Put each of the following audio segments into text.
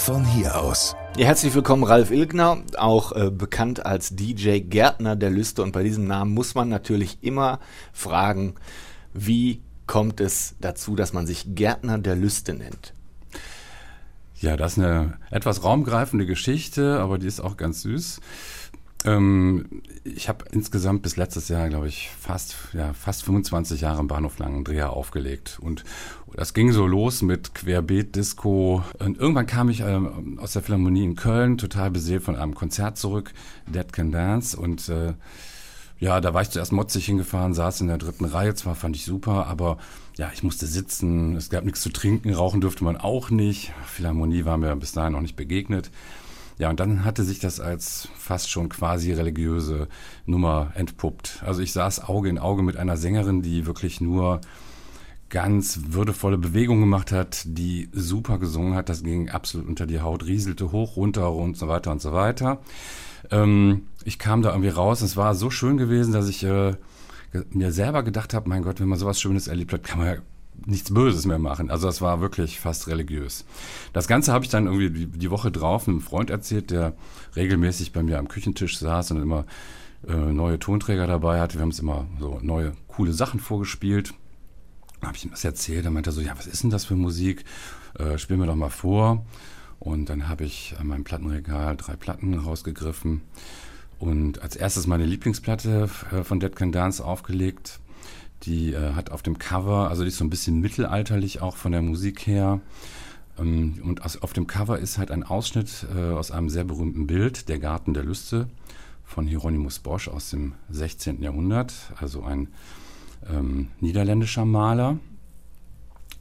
von hier aus. Ja, herzlich willkommen, Ralf Ilgner, auch äh, bekannt als DJ Gärtner der Lüste. Und bei diesem Namen muss man natürlich immer fragen, wie kommt es dazu, dass man sich Gärtner der Lüste nennt? Ja, das ist eine etwas raumgreifende Geschichte, aber die ist auch ganz süß. Ähm, ich habe insgesamt bis letztes Jahr, glaube ich, fast, ja, fast 25 Jahre im Bahnhof Langendreher aufgelegt. Und das ging so los mit Querbeet, Disco. Und irgendwann kam ich ähm, aus der Philharmonie in Köln, total beseelt von einem Konzert zurück, Dead Can Dance. Und äh, ja, da war ich zuerst motzig hingefahren, saß in der dritten Reihe, zwar fand ich super, aber ja, ich musste sitzen, es gab nichts zu trinken, rauchen durfte man auch nicht. Philharmonie war mir bis dahin noch nicht begegnet. Ja, und dann hatte sich das als fast schon quasi religiöse Nummer entpuppt. Also ich saß Auge in Auge mit einer Sängerin, die wirklich nur ganz würdevolle Bewegungen gemacht hat, die super gesungen hat. Das ging absolut unter die Haut, rieselte hoch, runter und so weiter und so weiter. Ähm, ich kam da irgendwie raus. Es war so schön gewesen, dass ich äh, mir selber gedacht habe, mein Gott, wenn man sowas Schönes erlebt hat, kann man ja nichts Böses mehr machen. Also das war wirklich fast religiös. Das Ganze habe ich dann irgendwie die, die, Woche drauf einem Freund erzählt, der regelmäßig bei mir am Küchentisch saß und immer äh, neue Tonträger dabei hatte. Wir haben uns immer so neue, coole Sachen vorgespielt. Habe ich ihm das erzählt. Dann meinte er so, ja, was ist denn das für Musik? Äh, spiel mir doch mal vor. Und dann habe ich an meinem Plattenregal drei Platten rausgegriffen und als erstes meine Lieblingsplatte äh, von Dead Can Dance aufgelegt die äh, hat auf dem Cover, also die ist so ein bisschen mittelalterlich auch von der Musik her. Ähm, und aus, auf dem Cover ist halt ein Ausschnitt äh, aus einem sehr berühmten Bild, Der Garten der Lüste von Hieronymus Bosch aus dem 16. Jahrhundert, also ein ähm, niederländischer Maler.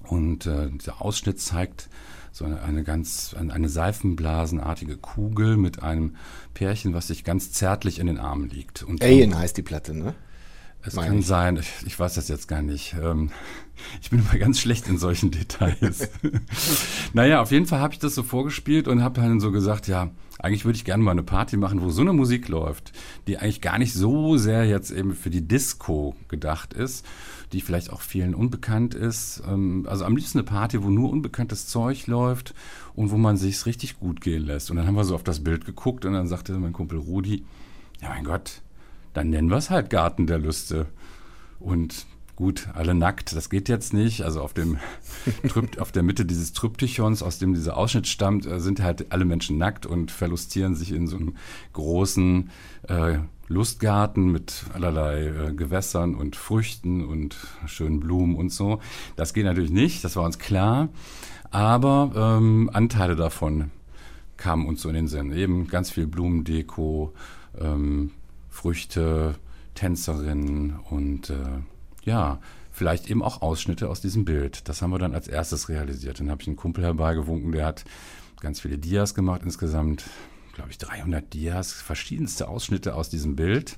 Und äh, dieser Ausschnitt zeigt so eine, eine ganz eine seifenblasenartige Kugel mit einem Pärchen, was sich ganz zärtlich in den Armen liegt. Und Alien heißt die Platte, ne? Es kann ich. sein, ich, ich, weiß das jetzt gar nicht. Ähm, ich bin immer ganz schlecht in solchen Details. naja, auf jeden Fall habe ich das so vorgespielt und habe dann so gesagt, ja, eigentlich würde ich gerne mal eine Party machen, wo so eine Musik läuft, die eigentlich gar nicht so sehr jetzt eben für die Disco gedacht ist, die vielleicht auch vielen unbekannt ist. Ähm, also am liebsten eine Party, wo nur unbekanntes Zeug läuft und wo man sich's richtig gut gehen lässt. Und dann haben wir so auf das Bild geguckt und dann sagte mein Kumpel Rudi, ja mein Gott, dann nennen wir es halt Garten der Lüste. Und gut, alle nackt, das geht jetzt nicht. Also auf dem auf der Mitte dieses Tryptychons, aus dem dieser Ausschnitt stammt, äh, sind halt alle Menschen nackt und verlustieren sich in so einem großen äh, Lustgarten mit allerlei äh, Gewässern und Früchten und schönen Blumen und so. Das geht natürlich nicht, das war uns klar. Aber ähm, Anteile davon kamen uns so in den Sinn. Eben ganz viel Blumendeko, ähm, Früchte, Tänzerinnen und äh, ja, vielleicht eben auch Ausschnitte aus diesem Bild. Das haben wir dann als erstes realisiert. Dann habe ich einen Kumpel herbeigewunken, der hat ganz viele Dias gemacht, insgesamt, glaube ich, 300 Dias, verschiedenste Ausschnitte aus diesem Bild.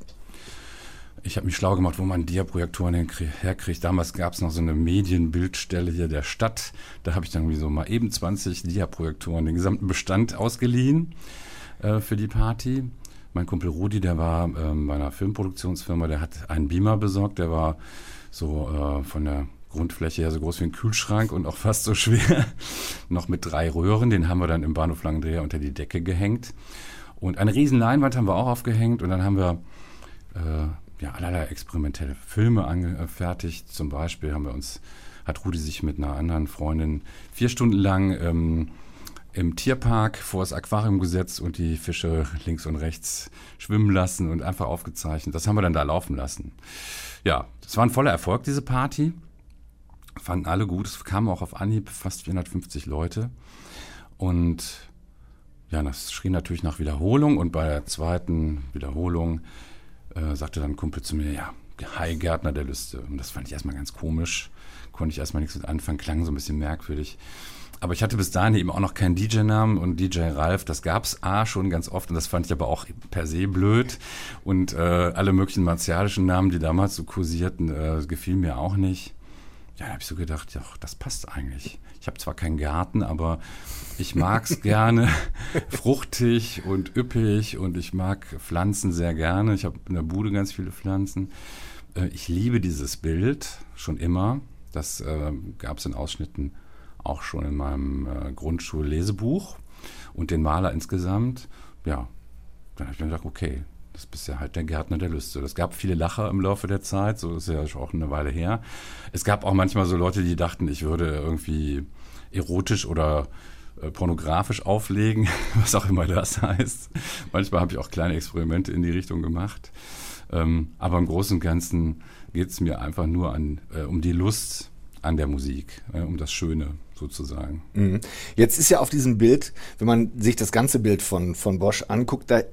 Ich habe mich schlau gemacht, wo man Diaprojektoren herkriegt. Damals gab es noch so eine Medienbildstelle hier der Stadt. Da habe ich dann so mal eben 20 Diaprojektoren, den gesamten Bestand ausgeliehen äh, für die Party. Mein Kumpel Rudi, der war ähm, bei einer Filmproduktionsfirma, der hat einen Beamer besorgt, der war so äh, von der Grundfläche her so groß wie ein Kühlschrank und auch fast so schwer. noch mit drei Röhren, den haben wir dann im Bahnhof Langendreher unter die Decke gehängt. Und eine riesen Leinwand haben wir auch aufgehängt und dann haben wir äh, ja, allerlei experimentelle Filme angefertigt. Zum Beispiel haben wir uns, hat Rudi sich mit einer anderen Freundin vier Stunden lang ähm, im Tierpark vor das Aquarium gesetzt und die Fische links und rechts schwimmen lassen und einfach aufgezeichnet. Das haben wir dann da laufen lassen. Ja, das war ein voller Erfolg, diese Party. Fanden alle gut. Es kamen auch auf Anhieb fast 450 Leute. Und ja, das schrie natürlich nach Wiederholung. Und bei der zweiten Wiederholung äh, sagte dann ein Kumpel zu mir, ja, Hi Gärtner der Lüste. Und das fand ich erstmal ganz komisch. Konnte ich erstmal nichts mit anfangen, klang so ein bisschen merkwürdig. Aber ich hatte bis dahin eben auch noch keinen DJ-Namen und DJ Ralf, das gab's A schon ganz oft und das fand ich aber auch per se blöd. Und äh, alle möglichen martialischen Namen, die damals so kursierten, äh, gefielen mir auch nicht. Ja, da habe ich so gedacht, ja, das passt eigentlich. Ich habe zwar keinen Garten, aber ich mag's gerne fruchtig und üppig und ich mag Pflanzen sehr gerne. Ich habe in der Bude ganz viele Pflanzen. Äh, ich liebe dieses Bild schon immer. Das äh, gab es in Ausschnitten auch schon in meinem äh, Grundschullesebuch. und den Maler insgesamt, ja, dann habe ich mir gedacht, okay, das bist ja halt der Gärtner der Lüste. Es gab viele Lacher im Laufe der Zeit, so ist ja auch eine Weile her. Es gab auch manchmal so Leute, die dachten, ich würde irgendwie erotisch oder äh, pornografisch auflegen, was auch immer das heißt. Manchmal habe ich auch kleine Experimente in die Richtung gemacht. Ähm, aber im Großen und Ganzen geht es mir einfach nur an, äh, um die Lust an der Musik, äh, um das Schöne sozusagen. Mhm. Jetzt ist ja auf diesem Bild, wenn man sich das ganze Bild von, von Bosch anguckt, da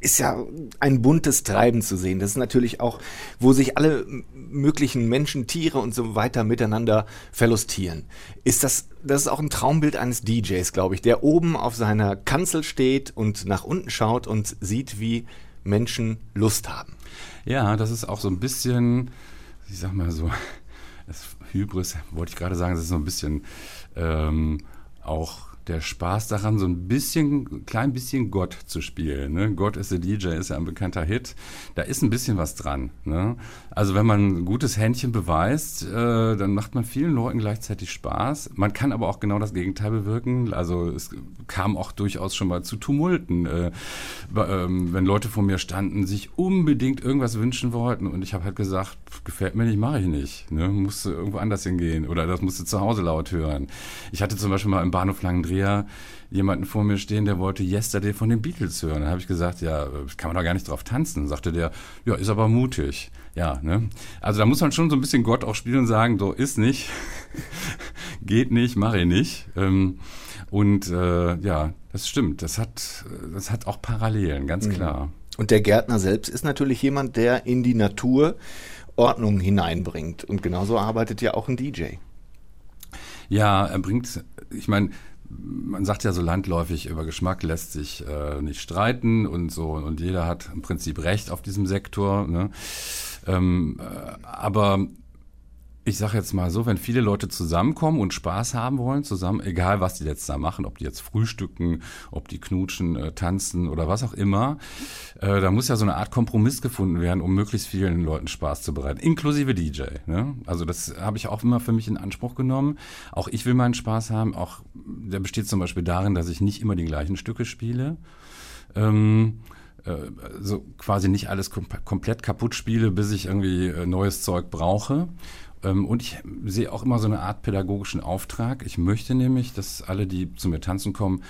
ist ja ein buntes Treiben zu sehen. Das ist natürlich auch, wo sich alle möglichen Menschen, Tiere und so weiter miteinander verlustieren. Ist das, das ist auch ein Traumbild eines DJs, glaube ich, der oben auf seiner Kanzel steht und nach unten schaut und sieht, wie Menschen Lust haben. Ja, das ist auch so ein bisschen, ich sag mal so, das Hybris, wollte ich gerade sagen, das ist so ein bisschen ähm, auch der Spaß daran, so ein bisschen, klein bisschen Gott zu spielen. Ne? Gott ist der DJ ist ja ein bekannter Hit. Da ist ein bisschen was dran. Ne? Also wenn man ein gutes Händchen beweist, äh, dann macht man vielen Leuten gleichzeitig Spaß. Man kann aber auch genau das Gegenteil bewirken. Also es kam auch durchaus schon mal zu Tumulten, äh, ähm, wenn Leute vor mir standen, sich unbedingt irgendwas wünschen wollten und ich habe halt gesagt, gefällt mir nicht, mache ich nicht. Ne? Musste irgendwo anders hingehen oder das musste zu Hause laut hören. Ich hatte zum Beispiel mal im Bahnhof Langendreher Dreher jemanden vor mir stehen, der wollte Yesterday von den Beatles hören. Dann habe ich gesagt, ja, kann man doch gar nicht drauf tanzen. Dann sagte der, ja, ist aber mutig. Ja, ne? Also da muss man schon so ein bisschen Gott auch spielen und sagen, so ist nicht, geht nicht, mache ich nicht. Ähm, und äh, ja, das stimmt. Das hat, das hat auch Parallelen, ganz mhm. klar. Und der Gärtner selbst ist natürlich jemand, der in die Natur Ordnung hineinbringt. Und genauso arbeitet ja auch ein DJ. Ja, er bringt, ich meine, man sagt ja so landläufig, über Geschmack lässt sich äh, nicht streiten und so und jeder hat im Prinzip Recht auf diesem Sektor. Ne? Ähm, äh, aber ich sage jetzt mal so, wenn viele Leute zusammenkommen und Spaß haben wollen, zusammen, egal was die jetzt da machen, ob die jetzt frühstücken, ob die knutschen, äh, tanzen oder was auch immer, äh, da muss ja so eine Art Kompromiss gefunden werden, um möglichst vielen Leuten Spaß zu bereiten, inklusive DJ. Ne? Also das habe ich auch immer für mich in Anspruch genommen. Auch ich will meinen Spaß haben. Auch der besteht zum Beispiel darin, dass ich nicht immer die gleichen Stücke spiele. Ähm, äh, so quasi nicht alles kom komplett kaputt spiele, bis ich irgendwie äh, neues Zeug brauche. Ähm, und ich sehe auch immer so eine Art pädagogischen Auftrag. Ich möchte nämlich, dass alle, die zu mir tanzen kommen,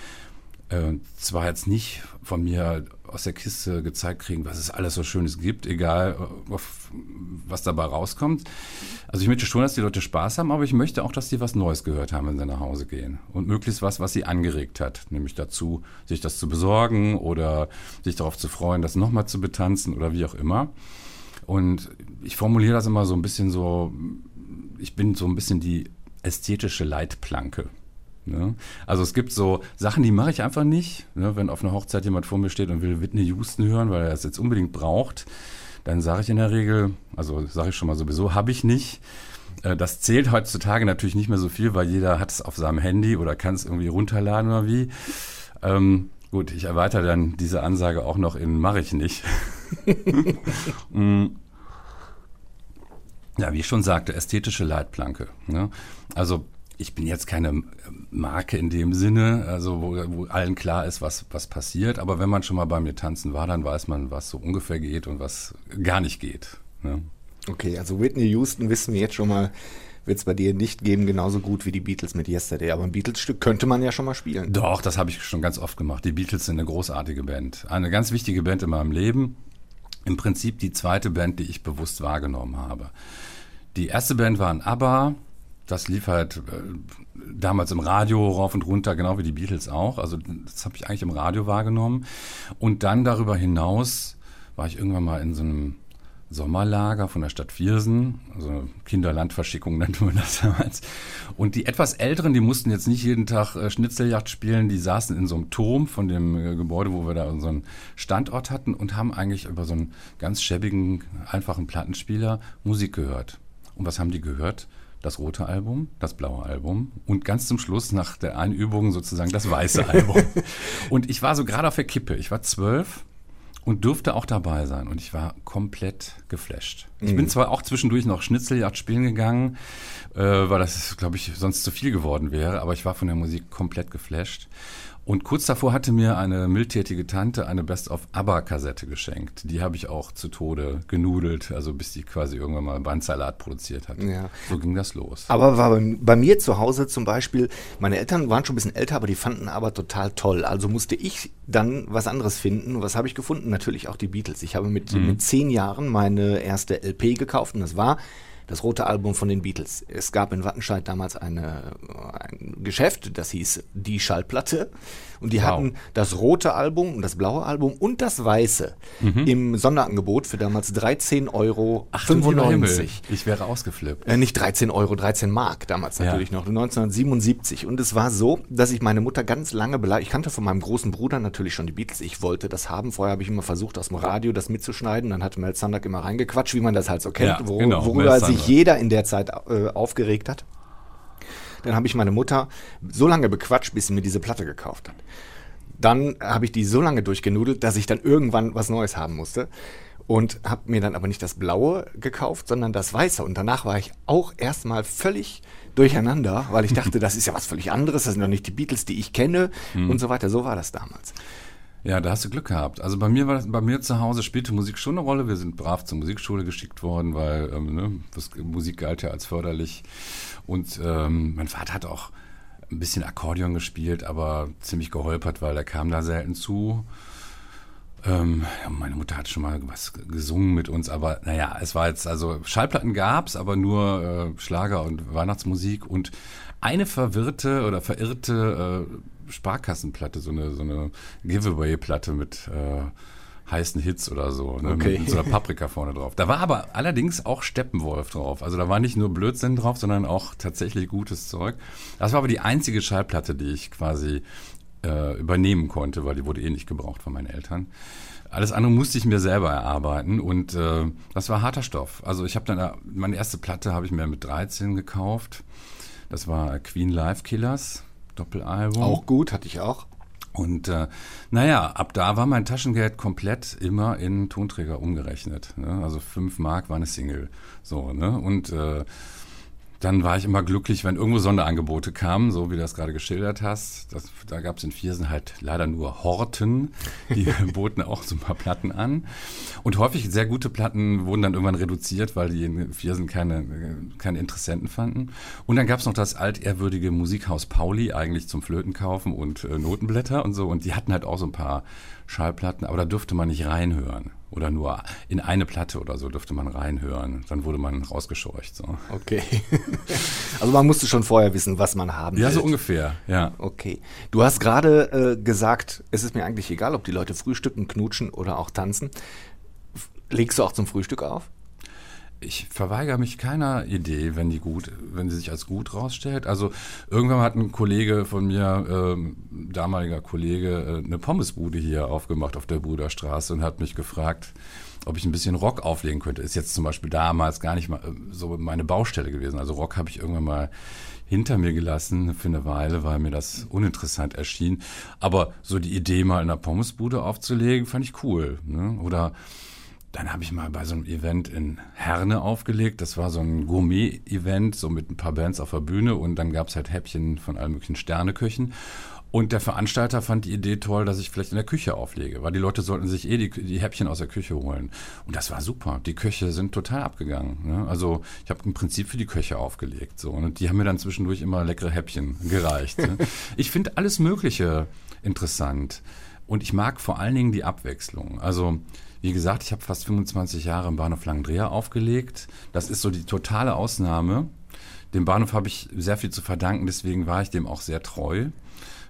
äh, zwar jetzt nicht von mir aus der Kiste gezeigt kriegen, was es alles so Schönes gibt, egal äh, was dabei rauskommt. Also ich möchte schon, dass die Leute Spaß haben, aber ich möchte auch, dass sie was Neues gehört haben, wenn sie nach Hause gehen. Und möglichst was, was sie angeregt hat. Nämlich dazu, sich das zu besorgen oder sich darauf zu freuen, das nochmal zu betanzen oder wie auch immer. Und ich formuliere das immer so ein bisschen so, ich bin so ein bisschen die ästhetische Leitplanke. Ne? Also es gibt so Sachen, die mache ich einfach nicht. Ne? Wenn auf einer Hochzeit jemand vor mir steht und will Whitney Houston hören, weil er das jetzt unbedingt braucht, dann sage ich in der Regel, also sage ich schon mal sowieso, habe ich nicht. Äh, das zählt heutzutage natürlich nicht mehr so viel, weil jeder hat es auf seinem Handy oder kann es irgendwie runterladen oder wie. Ähm, gut, ich erweitere dann diese Ansage auch noch in mache ich nicht. Ja, wie ich schon sagte, ästhetische Leitplanke. Ne? Also ich bin jetzt keine Marke in dem Sinne, also wo, wo, allen klar ist, was, was passiert. Aber wenn man schon mal bei mir tanzen war, dann weiß man, was so ungefähr geht und was gar nicht geht. Ne? Okay, also Whitney Houston wissen wir jetzt schon mal, wird es bei dir nicht geben, genauso gut wie die Beatles mit Yesterday. Aber ein Beatles-Stück könnte man ja schon mal spielen. Doch, das habe ich schon ganz oft gemacht. Die Beatles sind eine großartige Band. Eine ganz wichtige Band in meinem Leben. Im Prinzip die zweite Band, die ich bewusst wahrgenommen habe. Die erste Band war ein ABBA, das lief halt äh, damals im Radio rauf und runter, genau wie die Beatles auch. Also das habe ich eigentlich im Radio wahrgenommen. Und dann darüber hinaus war ich irgendwann mal in so einem Sommerlager von der Stadt Viersen, also Kinderlandverschickung nannte man das damals. Und die etwas Älteren, die mussten jetzt nicht jeden Tag äh, Schnitzeljagd spielen, die saßen in so einem Turm von dem äh, Gebäude, wo wir da unseren Standort hatten und haben eigentlich über so einen ganz schäbigen, einfachen Plattenspieler Musik gehört. Und was haben die gehört? das rote Album, das blaue Album und ganz zum Schluss nach der Einübung sozusagen das weiße Album. Und ich war so gerade auf der Kippe. Ich war zwölf und durfte auch dabei sein und ich war komplett geflasht. Ich bin mhm. zwar auch zwischendurch noch Schnitzeljagd spielen gegangen, äh, weil das, glaube ich, sonst zu viel geworden wäre. Aber ich war von der Musik komplett geflasht. Und kurz davor hatte mir eine mildtätige Tante eine Best-of-ABBA-Kassette geschenkt. Die habe ich auch zu Tode genudelt, also bis die quasi irgendwann mal Bandsalat produziert hat. Ja. So ging das los. Aber war bei, bei, mir zu Hause zum Beispiel, meine Eltern waren schon ein bisschen älter, aber die fanden aber total toll. Also musste ich dann was anderes finden. Was habe ich gefunden? Natürlich auch die Beatles. Ich habe mit, mhm. mit zehn Jahren meine erste LP gekauft und das war das rote Album von den Beatles. Es gab in Wattenscheid damals eine, ein Geschäft, das hieß Die Schallplatte. Und die wow. hatten das rote Album und das blaue Album und das weiße mhm. im Sonderangebot für damals 13,95 Euro. Ach, ich wäre ausgeflippt. Äh, nicht 13 Euro, 13 Mark damals natürlich ja. noch, 1977. Und es war so, dass ich meine Mutter ganz lange beleidigt. Ich kannte von meinem großen Bruder natürlich schon die Beatles. Ich wollte das haben. Vorher habe ich immer versucht, aus dem Radio das mitzuschneiden. Dann hatte Mel Sandak immer reingequatscht, wie man das halt so kennt, ja, wor genau, worüber sich jeder in der Zeit äh, aufgeregt hat. Dann habe ich meine Mutter so lange bequatscht, bis sie mir diese Platte gekauft hat. Dann habe ich die so lange durchgenudelt, dass ich dann irgendwann was Neues haben musste. Und habe mir dann aber nicht das Blaue gekauft, sondern das Weiße. Und danach war ich auch erstmal völlig durcheinander, weil ich dachte, das ist ja was völlig anderes, das sind doch nicht die Beatles, die ich kenne mhm. und so weiter. So war das damals. Ja, da hast du Glück gehabt. Also bei mir war das, bei mir zu Hause spielte Musik schon eine Rolle. Wir sind brav zur Musikschule geschickt worden, weil ähm, ne, das, Musik galt ja als förderlich. Und ähm, mein Vater hat auch ein bisschen Akkordeon gespielt, aber ziemlich geholpert, weil er kam da selten zu. Ähm, meine Mutter hat schon mal was gesungen mit uns, aber naja, es war jetzt, also Schallplatten gab's, aber nur äh, Schlager und Weihnachtsmusik und eine verwirrte oder verirrte äh, Sparkassenplatte, so eine, so eine Giveaway-Platte mit äh, heißen Hits oder so, ne, okay. mit so einer Paprika vorne drauf. Da war aber allerdings auch Steppenwolf drauf. Also da war nicht nur Blödsinn drauf, sondern auch tatsächlich gutes Zeug. Das war aber die einzige Schallplatte, die ich quasi äh, übernehmen konnte, weil die wurde eh nicht gebraucht von meinen Eltern. Alles andere musste ich mir selber erarbeiten und äh, das war harter Stoff. Also ich habe dann, meine erste Platte habe ich mir mit 13 gekauft. Das war Queen Live Killers, Doppelalbum. Auch gut, hatte ich auch. Und äh, naja, ab da war mein Taschengeld komplett immer in Tonträger umgerechnet. Ne? Also fünf Mark war eine Single. So, ne? Und äh, dann war ich immer glücklich, wenn irgendwo Sonderangebote kamen, so wie du das gerade geschildert hast. Das, da gab es in Viersen halt leider nur Horten, die boten auch so ein paar Platten an. Und häufig sehr gute Platten wurden dann irgendwann reduziert, weil die in Viersen keine, keine Interessenten fanden. Und dann gab es noch das altehrwürdige Musikhaus Pauli, eigentlich zum Flöten kaufen und äh, Notenblätter und so. Und die hatten halt auch so ein paar Schallplatten, aber da durfte man nicht reinhören. Oder nur in eine Platte oder so durfte man reinhören. Dann wurde man rausgescheucht. So. Okay. also man musste schon vorher wissen, was man haben will. Ja, so ungefähr, ja. Okay. Du hast gerade äh, gesagt, es ist mir eigentlich egal, ob die Leute frühstücken, knutschen oder auch tanzen. Legst du auch zum Frühstück auf? Ich verweigere mich keiner Idee, wenn die gut, wenn sie sich als gut rausstellt. Also irgendwann hat ein Kollege von mir, ähm, damaliger Kollege, äh, eine Pommesbude hier aufgemacht auf der Bruderstraße und hat mich gefragt, ob ich ein bisschen Rock auflegen könnte. Ist jetzt zum Beispiel damals gar nicht mal äh, so meine Baustelle gewesen. Also Rock habe ich irgendwann mal hinter mir gelassen für eine Weile, weil mir das uninteressant erschien. Aber so die Idee, mal in einer Pommesbude aufzulegen, fand ich cool. Ne? Oder dann habe ich mal bei so einem Event in Herne aufgelegt. Das war so ein Gourmet-Event, so mit ein paar Bands auf der Bühne und dann gab es halt Häppchen von allen möglichen Sterneköchen. Und der Veranstalter fand die Idee toll, dass ich vielleicht in der Küche auflege, weil die Leute sollten sich eh die, die Häppchen aus der Küche holen. Und das war super. Die Köche sind total abgegangen. Ne? Also ich habe im Prinzip für die Köche aufgelegt. So. Und die haben mir dann zwischendurch immer leckere Häppchen gereicht. Ne? Ich finde alles Mögliche interessant. Und ich mag vor allen Dingen die Abwechslung. Also wie gesagt, ich habe fast 25 Jahre im Bahnhof Langendreher aufgelegt. Das ist so die totale Ausnahme. Dem Bahnhof habe ich sehr viel zu verdanken, deswegen war ich dem auch sehr treu.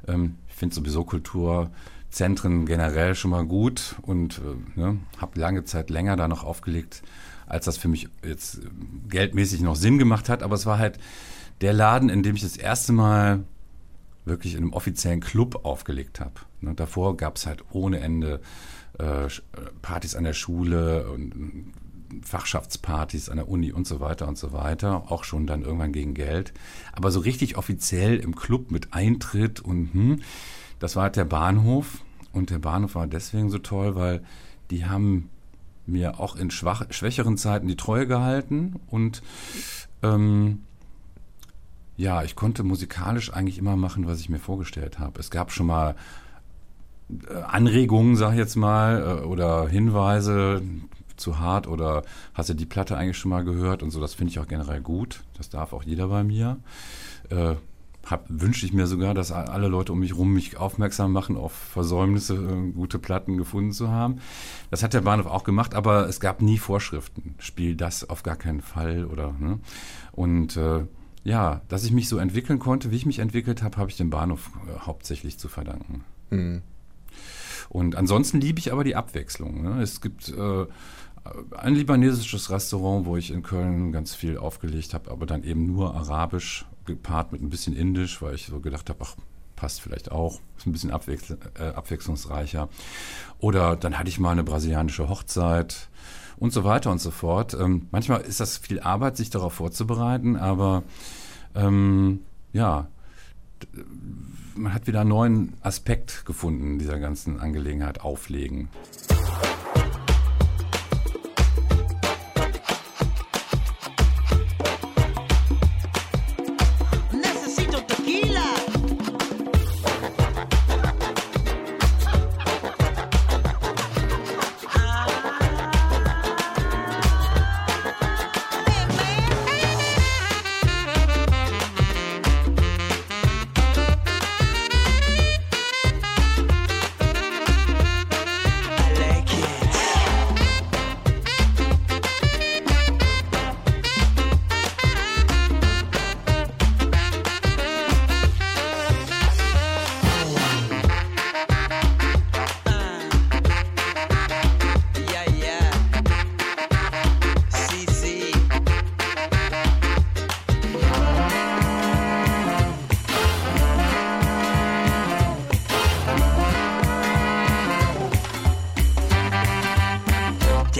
Ähm, ich finde sowieso Kulturzentren generell schon mal gut und äh, ne, habe lange Zeit länger da noch aufgelegt, als das für mich jetzt geldmäßig noch Sinn gemacht hat. Aber es war halt der Laden, in dem ich das erste Mal wirklich in einem offiziellen Club aufgelegt habe. Ne, davor gab es halt ohne Ende äh, Partys an der Schule und Fachschaftspartys an der Uni und so weiter und so weiter, auch schon dann irgendwann gegen Geld. Aber so richtig offiziell im Club mit Eintritt und hm, das war halt der Bahnhof. Und der Bahnhof war deswegen so toll, weil die haben mir auch in schwach, schwächeren Zeiten die Treue gehalten und ähm, ja, ich konnte musikalisch eigentlich immer machen, was ich mir vorgestellt habe. Es gab schon mal äh, Anregungen, sag ich jetzt mal, äh, oder Hinweise zu hart oder hast du die Platte eigentlich schon mal gehört und so. Das finde ich auch generell gut. Das darf auch jeder bei mir. Äh, wünsche ich mir sogar, dass alle Leute um mich herum mich aufmerksam machen auf Versäumnisse, äh, gute Platten gefunden zu haben. Das hat der Bahnhof auch gemacht, aber es gab nie Vorschriften. Spiel das auf gar keinen Fall oder. Ne? Und äh, ja, dass ich mich so entwickeln konnte, wie ich mich entwickelt habe, habe ich dem Bahnhof äh, hauptsächlich zu verdanken. Mhm. Und ansonsten liebe ich aber die Abwechslung. Ne? Es gibt äh, ein libanesisches Restaurant, wo ich in Köln ganz viel aufgelegt habe, aber dann eben nur arabisch gepaart mit ein bisschen indisch, weil ich so gedacht habe, ach, passt vielleicht auch, ist ein bisschen abwechsl äh, abwechslungsreicher. Oder dann hatte ich mal eine brasilianische Hochzeit und so weiter und so fort. Ähm, manchmal ist das viel Arbeit, sich darauf vorzubereiten, aber ähm, ja, man hat wieder einen neuen Aspekt gefunden in dieser ganzen Angelegenheit auflegen.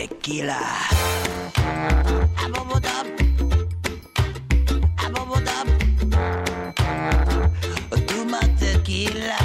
tequila. I bubble up. I bubble up. Tequila.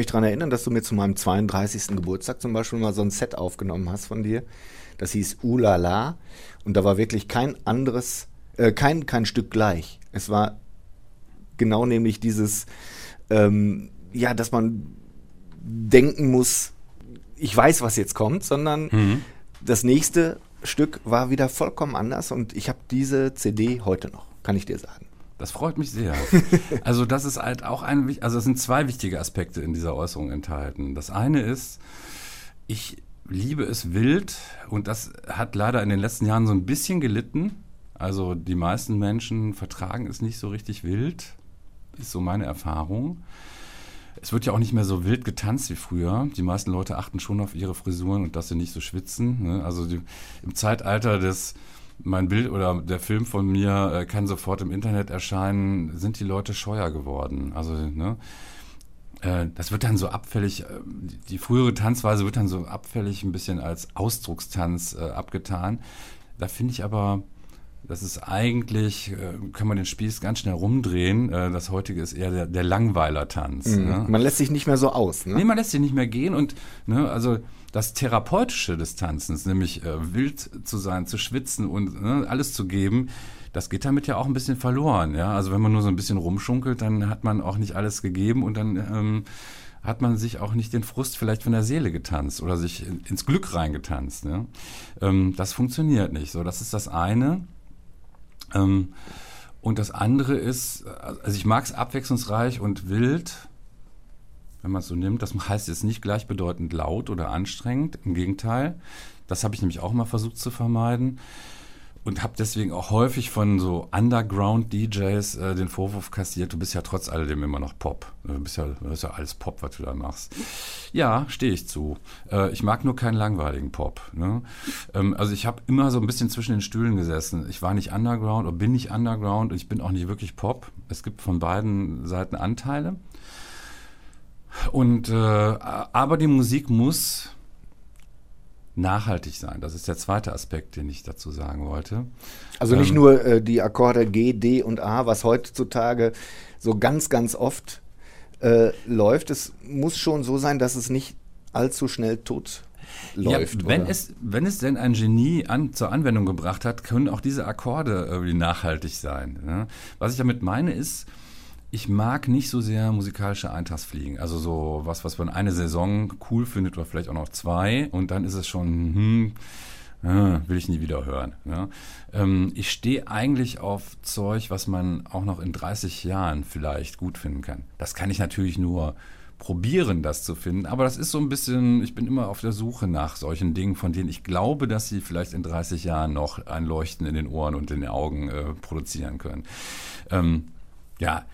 Mich daran erinnern, dass du mir zu meinem 32. Geburtstag zum Beispiel mal so ein Set aufgenommen hast von dir. Das hieß Ulala. Und da war wirklich kein anderes, äh, kein, kein Stück gleich. Es war genau nämlich dieses, ähm, ja, dass man denken muss, ich weiß, was jetzt kommt, sondern mhm. das nächste Stück war wieder vollkommen anders und ich habe diese CD heute noch, kann ich dir sagen. Das freut mich sehr. Also das ist halt auch ein, also es sind zwei wichtige Aspekte in dieser Äußerung enthalten. Das eine ist, ich liebe es wild und das hat leider in den letzten Jahren so ein bisschen gelitten. Also die meisten Menschen vertragen es nicht so richtig wild, ist so meine Erfahrung. Es wird ja auch nicht mehr so wild getanzt wie früher. Die meisten Leute achten schon auf ihre Frisuren und dass sie nicht so schwitzen. Ne? Also die, im Zeitalter des mein Bild oder der Film von mir äh, kann sofort im Internet erscheinen, sind die Leute scheuer geworden. Also, ne? äh, das wird dann so abfällig, äh, die frühere Tanzweise wird dann so abfällig ein bisschen als Ausdruckstanz abgetan. Da finde ich aber, das ist eigentlich, kann man den Spieß ganz schnell rumdrehen. Das heutige ist eher der, der Langweiler-Tanz. Mhm. Ne? Man lässt sich nicht mehr so aus. Ne? Nee, man lässt sich nicht mehr gehen und ne, also das Therapeutische des Tanzens, nämlich äh, wild zu sein, zu schwitzen und ne, alles zu geben, das geht damit ja auch ein bisschen verloren. Ja? Also wenn man nur so ein bisschen rumschunkelt, dann hat man auch nicht alles gegeben und dann ähm, hat man sich auch nicht den Frust vielleicht von der Seele getanzt oder sich ins Glück reingetanzt. Ja? Ähm, das funktioniert nicht. So, das ist das eine. Ähm, und das andere ist, also ich mag es abwechslungsreich und wild, wenn man es so nimmt. Das heißt jetzt nicht gleichbedeutend laut oder anstrengend. Im Gegenteil. Das habe ich nämlich auch mal versucht zu vermeiden und habe deswegen auch häufig von so Underground-DJs äh, den Vorwurf kassiert, du bist ja trotz alledem immer noch Pop. Du bist ja, du bist ja alles Pop, was du da machst. Ja, stehe ich zu. Äh, ich mag nur keinen langweiligen Pop. Ne? Ähm, also ich habe immer so ein bisschen zwischen den Stühlen gesessen. Ich war nicht Underground oder bin nicht Underground und ich bin auch nicht wirklich Pop. Es gibt von beiden Seiten Anteile. Und äh, aber die Musik muss nachhaltig sein. Das ist der zweite Aspekt, den ich dazu sagen wollte. Also nicht ähm, nur äh, die Akkorde G, D und A, was heutzutage so ganz, ganz oft äh, läuft. Es muss schon so sein, dass es nicht allzu schnell tot läuft. Ja, wenn, es, wenn es denn ein Genie an, zur Anwendung gebracht hat, können auch diese Akkorde irgendwie nachhaltig sein. Ne? Was ich damit meine ist, ich mag nicht so sehr musikalische Eintagsfliegen. Also so was, was man eine Saison cool findet oder vielleicht auch noch zwei und dann ist es schon, hm, äh, will ich nie wieder hören. Ja. Ähm, ich stehe eigentlich auf Zeug, was man auch noch in 30 Jahren vielleicht gut finden kann. Das kann ich natürlich nur probieren, das zu finden. Aber das ist so ein bisschen, ich bin immer auf der Suche nach solchen Dingen, von denen ich glaube, dass sie vielleicht in 30 Jahren noch ein Leuchten in den Ohren und in den Augen äh, produzieren können. Ähm, ja,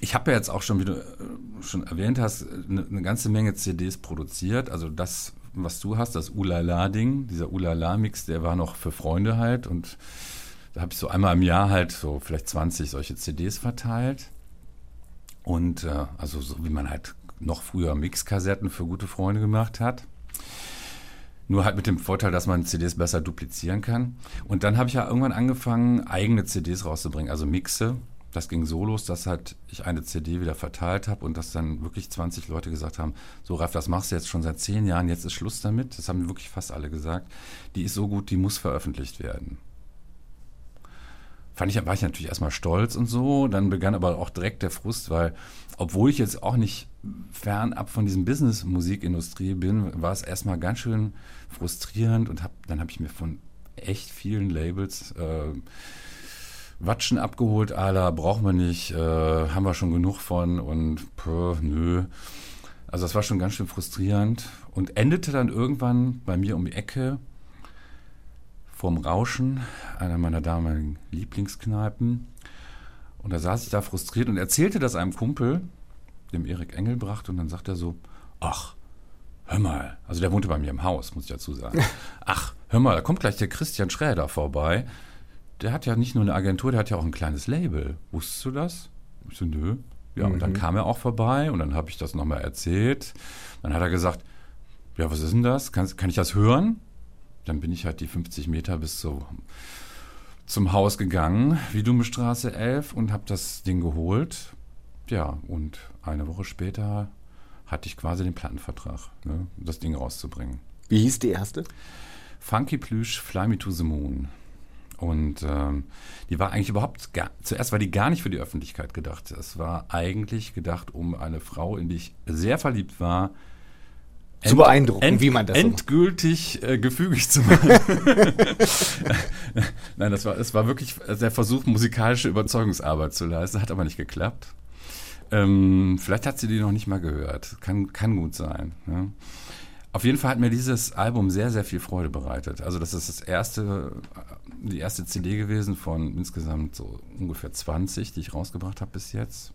ich habe ja jetzt auch schon, wie du äh, schon erwähnt hast, eine, eine, ganze Menge CDs produziert. Also das, was du hast, das Ulala-Ding, dieser Ulala-Mix, der war noch für Freunde halt. Und da habe ich so einmal im Jahr halt so vielleicht 20 solche CDs verteilt. Und äh, also so wie man halt noch früher Mixkassetten für gute Freunde gemacht hat. Nur halt mit dem Vorteil, dass man CDs besser duplizieren kann. Und dann habe ich ja irgendwann angefangen, eigene CDs rauszubringen, also Mixe das ging so los, dass halt ich eine CD wieder verteilt habe und dass dann wirklich 20 Leute gesagt haben, so Ralf, das machst du jetzt schon seit zehn Jahren, jetzt ist Schluss damit. Das haben wirklich fast alle gesagt. Die ist so gut, die muss veröffentlicht werden. Fand ich, war ich natürlich erstmal stolz und so. Dann begann aber auch direkt der Frust, weil, obwohl ich jetzt auch nicht fernab von diesem Business-Musikindustrie bin, war es erstmal ganz schön frustrierend und hab, dann habe ich mir von echt vielen Labels äh, Watschen abgeholt, Ala, brauchen wir nicht, äh, haben wir schon genug von und pö, nö. Also das war schon ganz schön frustrierend und endete dann irgendwann bei mir um die Ecke vorm Rauschen, einer meiner damaligen Lieblingskneipen. Und da saß ich da frustriert und erzählte das einem Kumpel, dem Erik Engelbracht, und dann sagt er so, ach, hör mal, also der wohnte bei mir im Haus, muss ich dazu sagen. Ach, hör mal, da kommt gleich der Christian Schräder vorbei der hat ja nicht nur eine Agentur, der hat ja auch ein kleines Label. Wusstest du das? Ich so, nö. Ja, mhm. und dann mhm. kam er auch vorbei und dann habe ich das nochmal erzählt. Dann hat er gesagt, ja, was ist denn das? Kann, kann ich das hören? Dann bin ich halt die 50 Meter bis so zum Haus gegangen, wie Dumme Straße 11, und habe das Ding geholt. Ja, und eine Woche später hatte ich quasi den Plattenvertrag, ne, das Ding rauszubringen. Wie hieß die erste? Funky Plüsch Fly Me to the Moon. Und ähm, die war eigentlich überhaupt gar, zuerst war die gar nicht für die Öffentlichkeit gedacht. Es war eigentlich gedacht, um eine Frau, in die ich sehr verliebt war, zu beeindrucken, end, wie man das endgültig äh, gefügig zu machen. Nein, das war, es war wirklich der Versuch, musikalische Überzeugungsarbeit zu leisten, hat aber nicht geklappt. Ähm, vielleicht hat sie die noch nicht mal gehört. Kann, kann gut sein. Ne? Auf jeden Fall hat mir dieses Album sehr, sehr viel Freude bereitet. Also das ist das erste, die erste CD gewesen von insgesamt so ungefähr 20, die ich rausgebracht habe bis jetzt.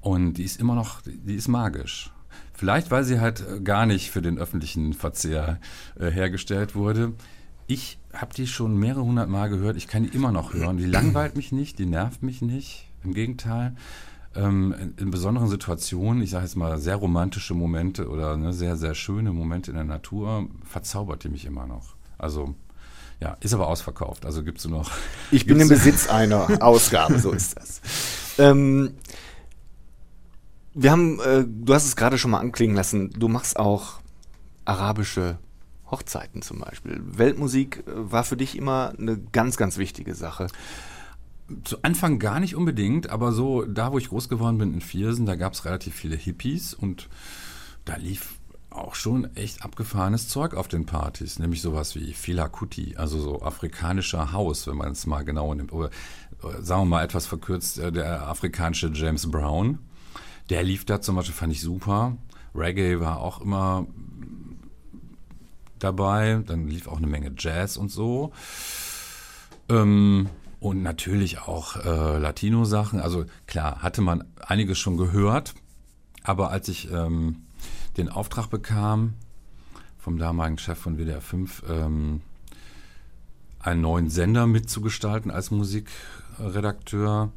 Und die ist immer noch, die ist magisch. Vielleicht, weil sie halt gar nicht für den öffentlichen Verzehr äh, hergestellt wurde. Ich habe die schon mehrere hundert Mal gehört. Ich kann die immer noch hören. Die langweilt mich nicht, die nervt mich nicht. Im Gegenteil. Ähm, in, besonderen Situationen, ich sage jetzt mal sehr romantische Momente oder ne, sehr, sehr schöne Momente in der Natur, verzaubert die mich immer noch. Also ja, ist aber ausverkauft. Also gibt es nur noch. Ich bin im Besitz einer Ausgabe, so ist das. Ähm, wir haben, äh, du hast es gerade schon mal anklingen lassen, du machst auch arabische Hochzeiten zum Beispiel. Weltmusik äh, war für dich immer eine ganz, ganz wichtige Sache. Zu Anfang gar nicht unbedingt, aber so da, wo ich groß geworden bin in Viersen, da gab es relativ viele Hippies und da lief auch schon echt abgefahrenes Zeug auf den Partys, nämlich sowas wie Fila Kuti, also so afrikanischer Haus, wenn man es mal genau nimmt. Oder sagen wir mal etwas verkürzt, äh, der afrikanische James Brown. Der lief da zum Beispiel, fand ich super. Reggae war auch immer dabei. Dann lief auch eine Menge Jazz und so. Ähm, und natürlich auch äh, Latino-Sachen. Also klar, hatte man einiges schon gehört. Aber als ich ähm, den Auftrag bekam vom damaligen Chef von WDR 5, ähm, einen neuen Sender mitzugestalten als Musikredakteur,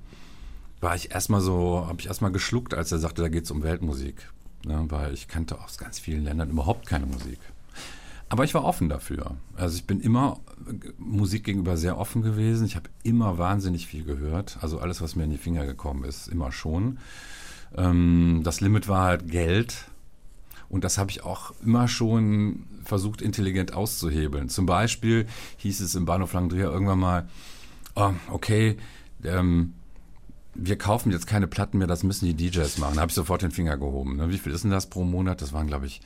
war ich erstmal so, habe ich erstmal geschluckt, als er sagte, da geht es um Weltmusik. Ne, weil ich kannte aus ganz vielen Ländern überhaupt keine Musik. Aber ich war offen dafür. Also ich bin immer Musik gegenüber sehr offen gewesen. Ich habe immer wahnsinnig viel gehört. Also alles, was mir in die Finger gekommen ist, immer schon. Ähm, das Limit war halt Geld. Und das habe ich auch immer schon versucht, intelligent auszuhebeln. Zum Beispiel hieß es im Bahnhof Langdreher irgendwann mal, oh, okay, ähm, wir kaufen jetzt keine Platten mehr, das müssen die DJs machen. Da habe ich sofort den Finger gehoben. Ne? Wie viel ist denn das pro Monat? Das waren, glaube ich,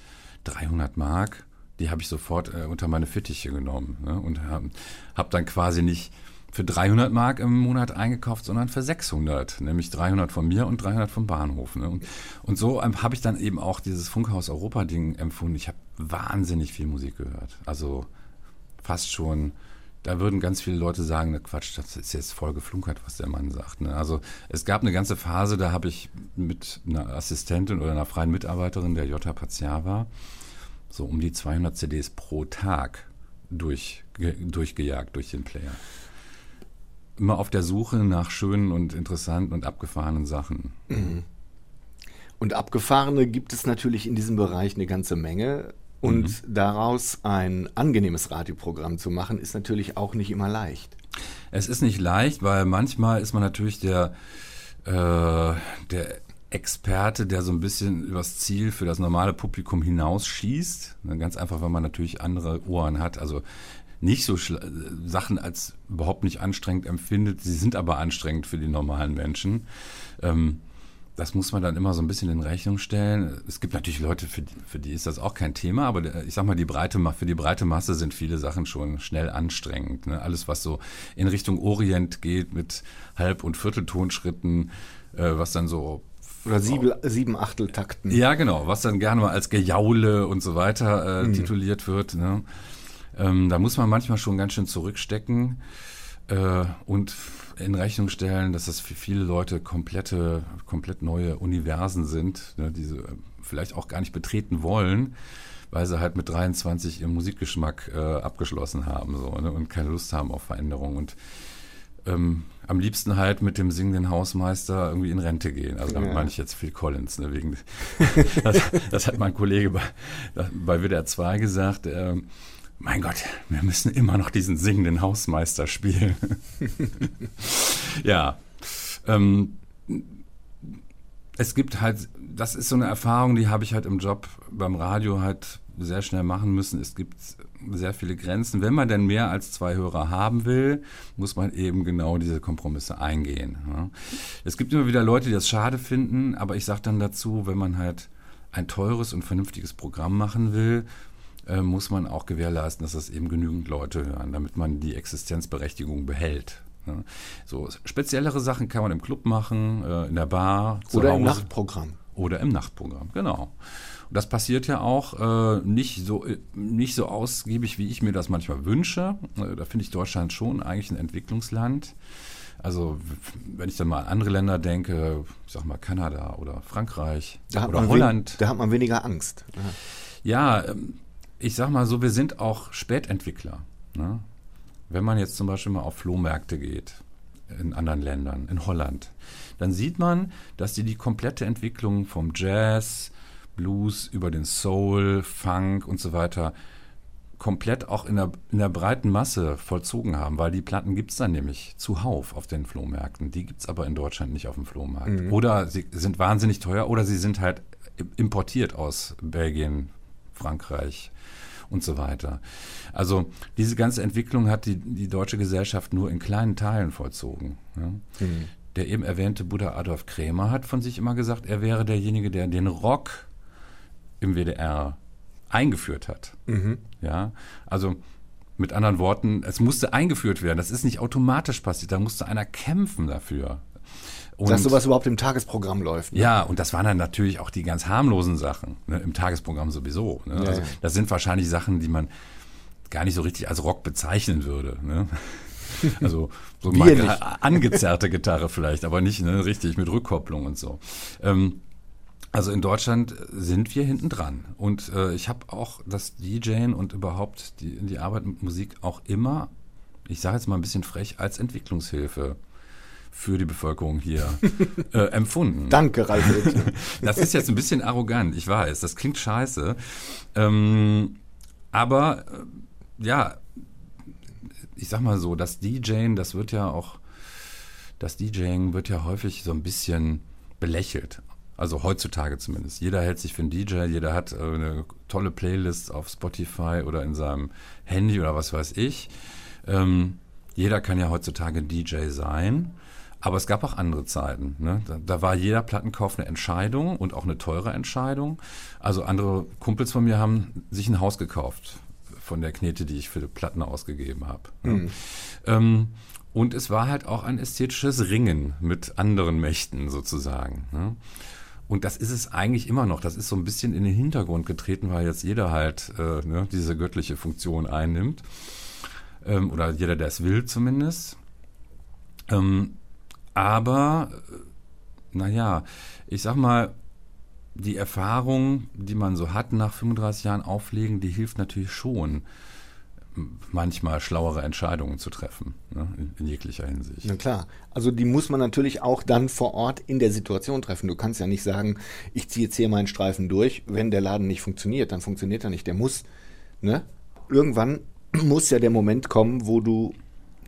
300 Mark. Die habe ich sofort äh, unter meine Fittiche genommen ne? und habe hab dann quasi nicht für 300 Mark im Monat eingekauft, sondern für 600, nämlich 300 von mir und 300 vom Bahnhof. Ne? Und, und so ähm, habe ich dann eben auch dieses Funkhaus Europa-Ding empfunden. Ich habe wahnsinnig viel Musik gehört. Also fast schon, da würden ganz viele Leute sagen, ne Quatsch, das ist jetzt voll geflunkert, was der Mann sagt. Ne? Also es gab eine ganze Phase, da habe ich mit einer Assistentin oder einer freien Mitarbeiterin, der Jutta Paziava, so um die 200 CDs pro Tag durch, durchgejagt durch den Player immer auf der Suche nach schönen und interessanten und abgefahrenen Sachen. Mhm. Und abgefahrene gibt es natürlich in diesem Bereich eine ganze Menge. Und mhm. daraus ein angenehmes Radioprogramm zu machen, ist natürlich auch nicht immer leicht. Es ist nicht leicht, weil manchmal ist man natürlich der, äh, der Experte, der so ein bisschen übers Ziel für das normale Publikum hinausschießt. Ganz einfach, weil man natürlich andere Ohren hat. Also nicht so Sachen als überhaupt nicht anstrengend empfindet. Sie sind aber anstrengend für die normalen Menschen. Ähm, das muss man dann immer so ein bisschen in Rechnung stellen. Es gibt natürlich Leute, für die, für die ist das auch kein Thema, aber ich sag mal, die breite, für die breite Masse sind viele Sachen schon schnell anstrengend. Ne? Alles, was so in Richtung Orient geht mit Halb- und Vierteltonschritten, äh, was dann so oder sieben, sieben Achteltakten. Ja, genau, was dann gerne mal als Gejaule und so weiter äh, mhm. tituliert wird. Ne? Ähm, da muss man manchmal schon ganz schön zurückstecken äh, und in Rechnung stellen, dass das für viele Leute komplette, komplett neue Universen sind, ne, die sie vielleicht auch gar nicht betreten wollen, weil sie halt mit 23 ihren Musikgeschmack äh, abgeschlossen haben so, ne, und keine Lust haben auf Veränderung. Und ähm, am liebsten halt mit dem singenden Hausmeister irgendwie in Rente gehen. Also damit ja. meine ich jetzt Phil Collins. Ne, wegen, das, das, hat mein Kollege bei, bei WDR 2 gesagt. Äh, mein Gott, wir müssen immer noch diesen singenden Hausmeister spielen. ja. Ähm, es gibt halt, das ist so eine Erfahrung, die habe ich halt im Job beim Radio halt sehr schnell machen müssen. Es gibt sehr viele Grenzen. Wenn man denn mehr als zwei Hörer haben will, muss man eben genau diese Kompromisse eingehen. Ja. Es gibt immer wieder Leute, die das schade finden, aber ich sage dann dazu, wenn man halt ein teures und vernünftiges Programm machen will, äh, muss man auch gewährleisten, dass das eben genügend Leute hören, damit man die Existenzberechtigung behält. Ne? So speziellere Sachen kann man im Club machen, äh, in der Bar oder im Nachtprogramm. Oder im Nachtprogramm, genau. Das passiert ja auch äh, nicht, so, nicht so ausgiebig, wie ich mir das manchmal wünsche. Äh, da finde ich Deutschland schon eigentlich ein Entwicklungsland. Also wenn ich dann mal an andere Länder denke, ich sag mal Kanada oder Frankreich oder Holland. da hat man weniger Angst. Ja, ja ähm, ich sag mal so, wir sind auch Spätentwickler. Ne? Wenn man jetzt zum Beispiel mal auf Flohmärkte geht, in anderen Ländern, in Holland, dann sieht man, dass die die komplette Entwicklung vom Jazz, Blues über den Soul, Funk und so weiter komplett auch in der, in der breiten Masse vollzogen haben, weil die Platten gibt es dann nämlich zuhauf auf den Flohmärkten. Die gibt es aber in Deutschland nicht auf dem Flohmarkt. Mhm. Oder sie sind wahnsinnig teuer oder sie sind halt importiert aus Belgien, Frankreich und so weiter. Also diese ganze Entwicklung hat die, die deutsche Gesellschaft nur in kleinen Teilen vollzogen. Ja. Mhm. Der eben erwähnte Buddha Adolf Krämer hat von sich immer gesagt, er wäre derjenige, der den Rock im WDR eingeführt hat. Mhm. Ja, also mit anderen Worten, es musste eingeführt werden. Das ist nicht automatisch passiert. Da musste einer kämpfen dafür. Und, Dass sowas überhaupt im Tagesprogramm läuft. Ne? Ja, und das waren dann natürlich auch die ganz harmlosen Sachen. Ne? Im Tagesprogramm sowieso. Ne? Ja, also, ja. Das sind wahrscheinlich Sachen, die man gar nicht so richtig als Rock bezeichnen würde. Ne? Also so angezerrte Gitarre vielleicht, aber nicht ne, richtig mit Rückkopplung und so. Ähm, also in Deutschland sind wir hinten dran. Und äh, ich habe auch das DJing und überhaupt die, die Arbeit mit Musik auch immer, ich sage jetzt mal ein bisschen frech, als Entwicklungshilfe für die Bevölkerung hier äh, empfunden. Danke, Ralf. das ist jetzt ein bisschen arrogant, ich weiß, das klingt scheiße. Ähm, aber äh, ja, ich sag mal so, das DJing, das wird ja auch, das DJing wird ja häufig so ein bisschen belächelt. Also heutzutage zumindest. Jeder hält sich für einen DJ, jeder hat äh, eine tolle Playlist auf Spotify oder in seinem Handy oder was weiß ich. Ähm, jeder kann ja heutzutage DJ sein. Aber es gab auch andere Zeiten. Ne? Da, da, war jeder Plattenkauf eine Entscheidung und auch eine teure Entscheidung. Also andere Kumpels von mir haben sich ein Haus gekauft von der Knete, die ich für die Platten ausgegeben habe. Ne? Mhm. Ähm, und es war halt auch ein ästhetisches Ringen mit anderen Mächten sozusagen. Ne? Und das ist es eigentlich immer noch. Das ist so ein bisschen in den Hintergrund getreten, weil jetzt jeder halt äh, ne, diese göttliche Funktion einnimmt. Ähm, oder jeder, der es will zumindest. Ähm, aber, äh, naja, ich sag mal, die Erfahrung, die man so hat nach 35 Jahren Auflegen, die hilft natürlich schon manchmal schlauere Entscheidungen zu treffen, ne, in, in, jeglicher Hinsicht. Na klar. Also die muss man natürlich auch dann vor Ort in der Situation treffen. Du kannst ja nicht sagen, ich ziehe jetzt hier meinen Streifen durch, wenn der Laden nicht funktioniert, dann funktioniert er nicht. Der muss, ne? Irgendwann muss ja der Moment kommen, wo du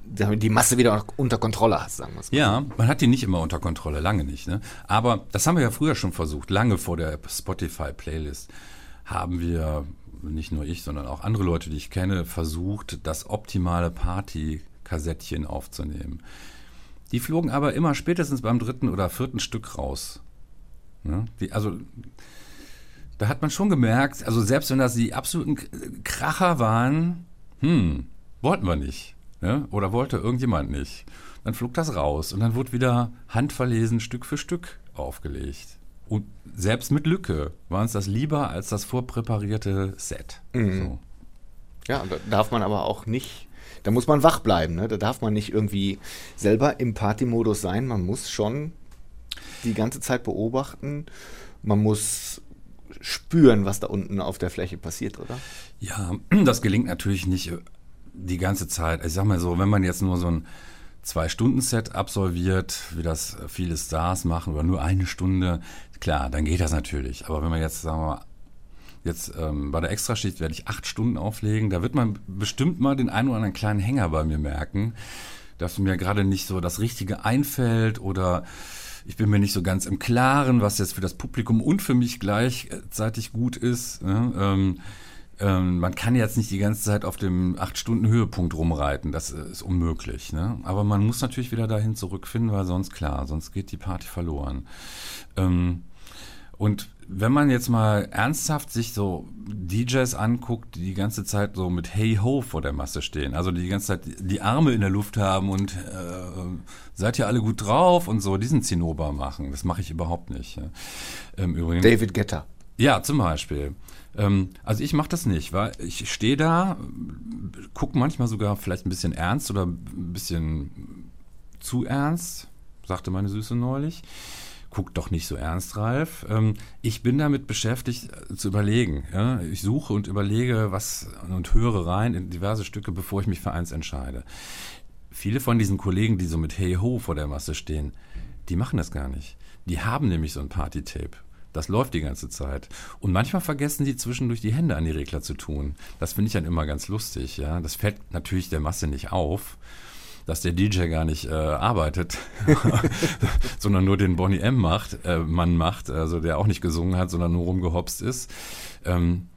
die Masse wieder unter Kontrolle hast, sagen wir es mal. Ja, man hat die nicht immer unter Kontrolle, lange nicht. Ne? Aber das haben wir ja früher schon versucht, lange vor der Spotify-Playlist haben wir nicht nur ich, sondern auch andere Leute, die ich kenne, versucht, das optimale Party-Kassettchen aufzunehmen. Die flogen aber immer spätestens beim dritten oder vierten Stück raus. Ja, die, also da hat man schon gemerkt, also selbst wenn das die absoluten Kracher waren, hm, wollten wir nicht. Ja, oder wollte irgendjemand nicht. Dann flog das raus und dann wurde wieder handverlesen Stück für Stück aufgelegt. Und selbst mit Lücke war uns das lieber als das vorpräparierte Set. Mhm. So. Ja, da darf man aber auch nicht, da muss man wach bleiben. Ne? Da darf man nicht irgendwie selber im Partymodus sein. Man muss schon die ganze Zeit beobachten. Man muss spüren, was da unten auf der Fläche passiert, oder? Ja, das gelingt natürlich nicht die ganze Zeit. Ich sag mal so, wenn man jetzt nur so ein Zwei-Stunden-Set absolviert, wie das viele Stars machen, oder nur eine Stunde, klar, dann geht das natürlich. Aber wenn man jetzt, sagen wir mal, jetzt ähm, bei der Extraschicht werde ich acht Stunden auflegen, da wird man bestimmt mal den einen oder anderen kleinen Hänger bei mir merken, dass mir gerade nicht so das Richtige einfällt oder ich bin mir nicht so ganz im Klaren, was jetzt für das Publikum und für mich gleichzeitig gut ist. Ne? Ähm, ähm, man kann jetzt nicht die ganze Zeit auf dem acht Stunden Höhepunkt rumreiten, das ist unmöglich. Ne? Aber man muss natürlich wieder dahin zurückfinden, weil sonst klar, sonst geht die Party verloren. Ähm, und wenn man jetzt mal ernsthaft sich so DJs anguckt, die die ganze Zeit so mit Hey Ho vor der Masse stehen, also die die ganze Zeit die Arme in der Luft haben und äh, seid ihr alle gut drauf und so diesen Zinnober machen, das mache ich überhaupt nicht. Ähm, übrigens, David Getter. Ja, zum Beispiel. Ähm, also ich mache das nicht, weil ich stehe da, gucke manchmal sogar vielleicht ein bisschen ernst oder ein bisschen zu ernst, sagte meine Süße neulich. Guck doch nicht so ernst, Ralf. Ähm, ich bin damit beschäftigt äh, zu überlegen. Ich suche und überlege was und höre rein in diverse Stücke, bevor ich mich für eins entscheide viele von diesen Kollegen, die so mit Hey Ho vor der Masse stehen, die machen das gar nicht. Die haben nämlich so ein Party-Tape. Das läuft die ganze Zeit. Und manchmal vergessen die zwischendurch die Hände an die Regler zu tun. Das finde ich dann immer ganz lustig. Ja, das fällt natürlich der Masse nicht auf, dass der DJ gar nicht äh, arbeitet, sondern nur den Bonnie M macht, äh, Mann macht, also der auch nicht gesungen hat, sondern nur rumgehopst ist. Ähm,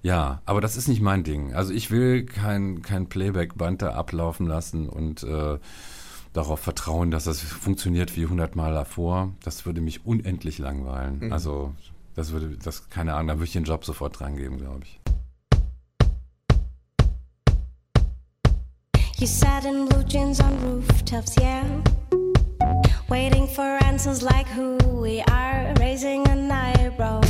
ja, aber das ist nicht mein Ding. Also ich will kein, kein Playback-Band da ablaufen lassen und äh, darauf vertrauen, dass das funktioniert wie hundertmal davor. Das würde mich unendlich langweilen. Mhm. Also das würde, das, keine Ahnung, da würde ich den Job sofort dran geben, glaube ich. You sat in blue jeans on rooftops, yeah. Waiting for answers like who we are, raising an eyebrow.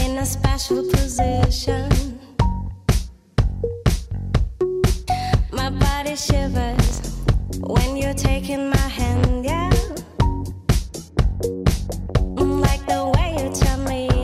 In a special position. My body shivers when you're taking my hand, yeah. denn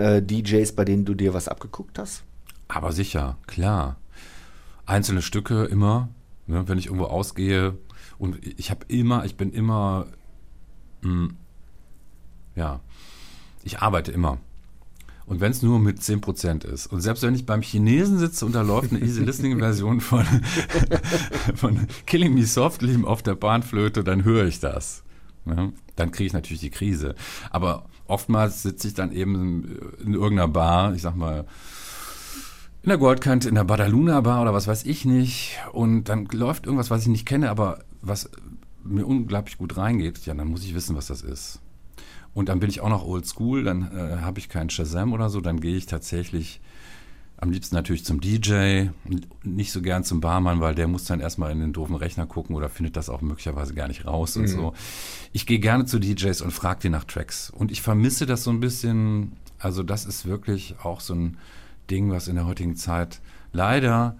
äh, DJs, bei denen du dir was abgeguckt hast? Aber sicher, klar. Einzelne Stücke immer, ne, wenn ich irgendwo ausgehe. Und ich habe immer, ich bin immer, mh, hm, ja, ich arbeite immer. Und wenn es nur mit 10% ist. Und selbst wenn ich beim Chinesen sitze und da läuft eine Easy Listening Version von, von Killing Me Softly auf der Bahnflöte, dann höre ich das. Ja, dann kriege ich natürlich die Krise. Aber oftmals sitze ich dann eben in irgendeiner Bar, ich sag mal, in der Goldkante, in der Badaluna Bar oder was weiß ich nicht. Und dann läuft irgendwas, was ich nicht kenne, aber was mir unglaublich gut reingeht. Ja, dann muss ich wissen, was das ist. Und dann bin ich auch noch old school, dann äh, habe ich keinen Shazam oder so, dann gehe ich tatsächlich am liebsten natürlich zum DJ, nicht so gern zum Barmann, weil der muss dann erstmal in den doofen Rechner gucken oder findet das auch möglicherweise gar nicht raus mhm. und so. Ich gehe gerne zu DJs und frage die nach Tracks. Und ich vermisse das so ein bisschen, also das ist wirklich auch so ein Ding, was in der heutigen Zeit leider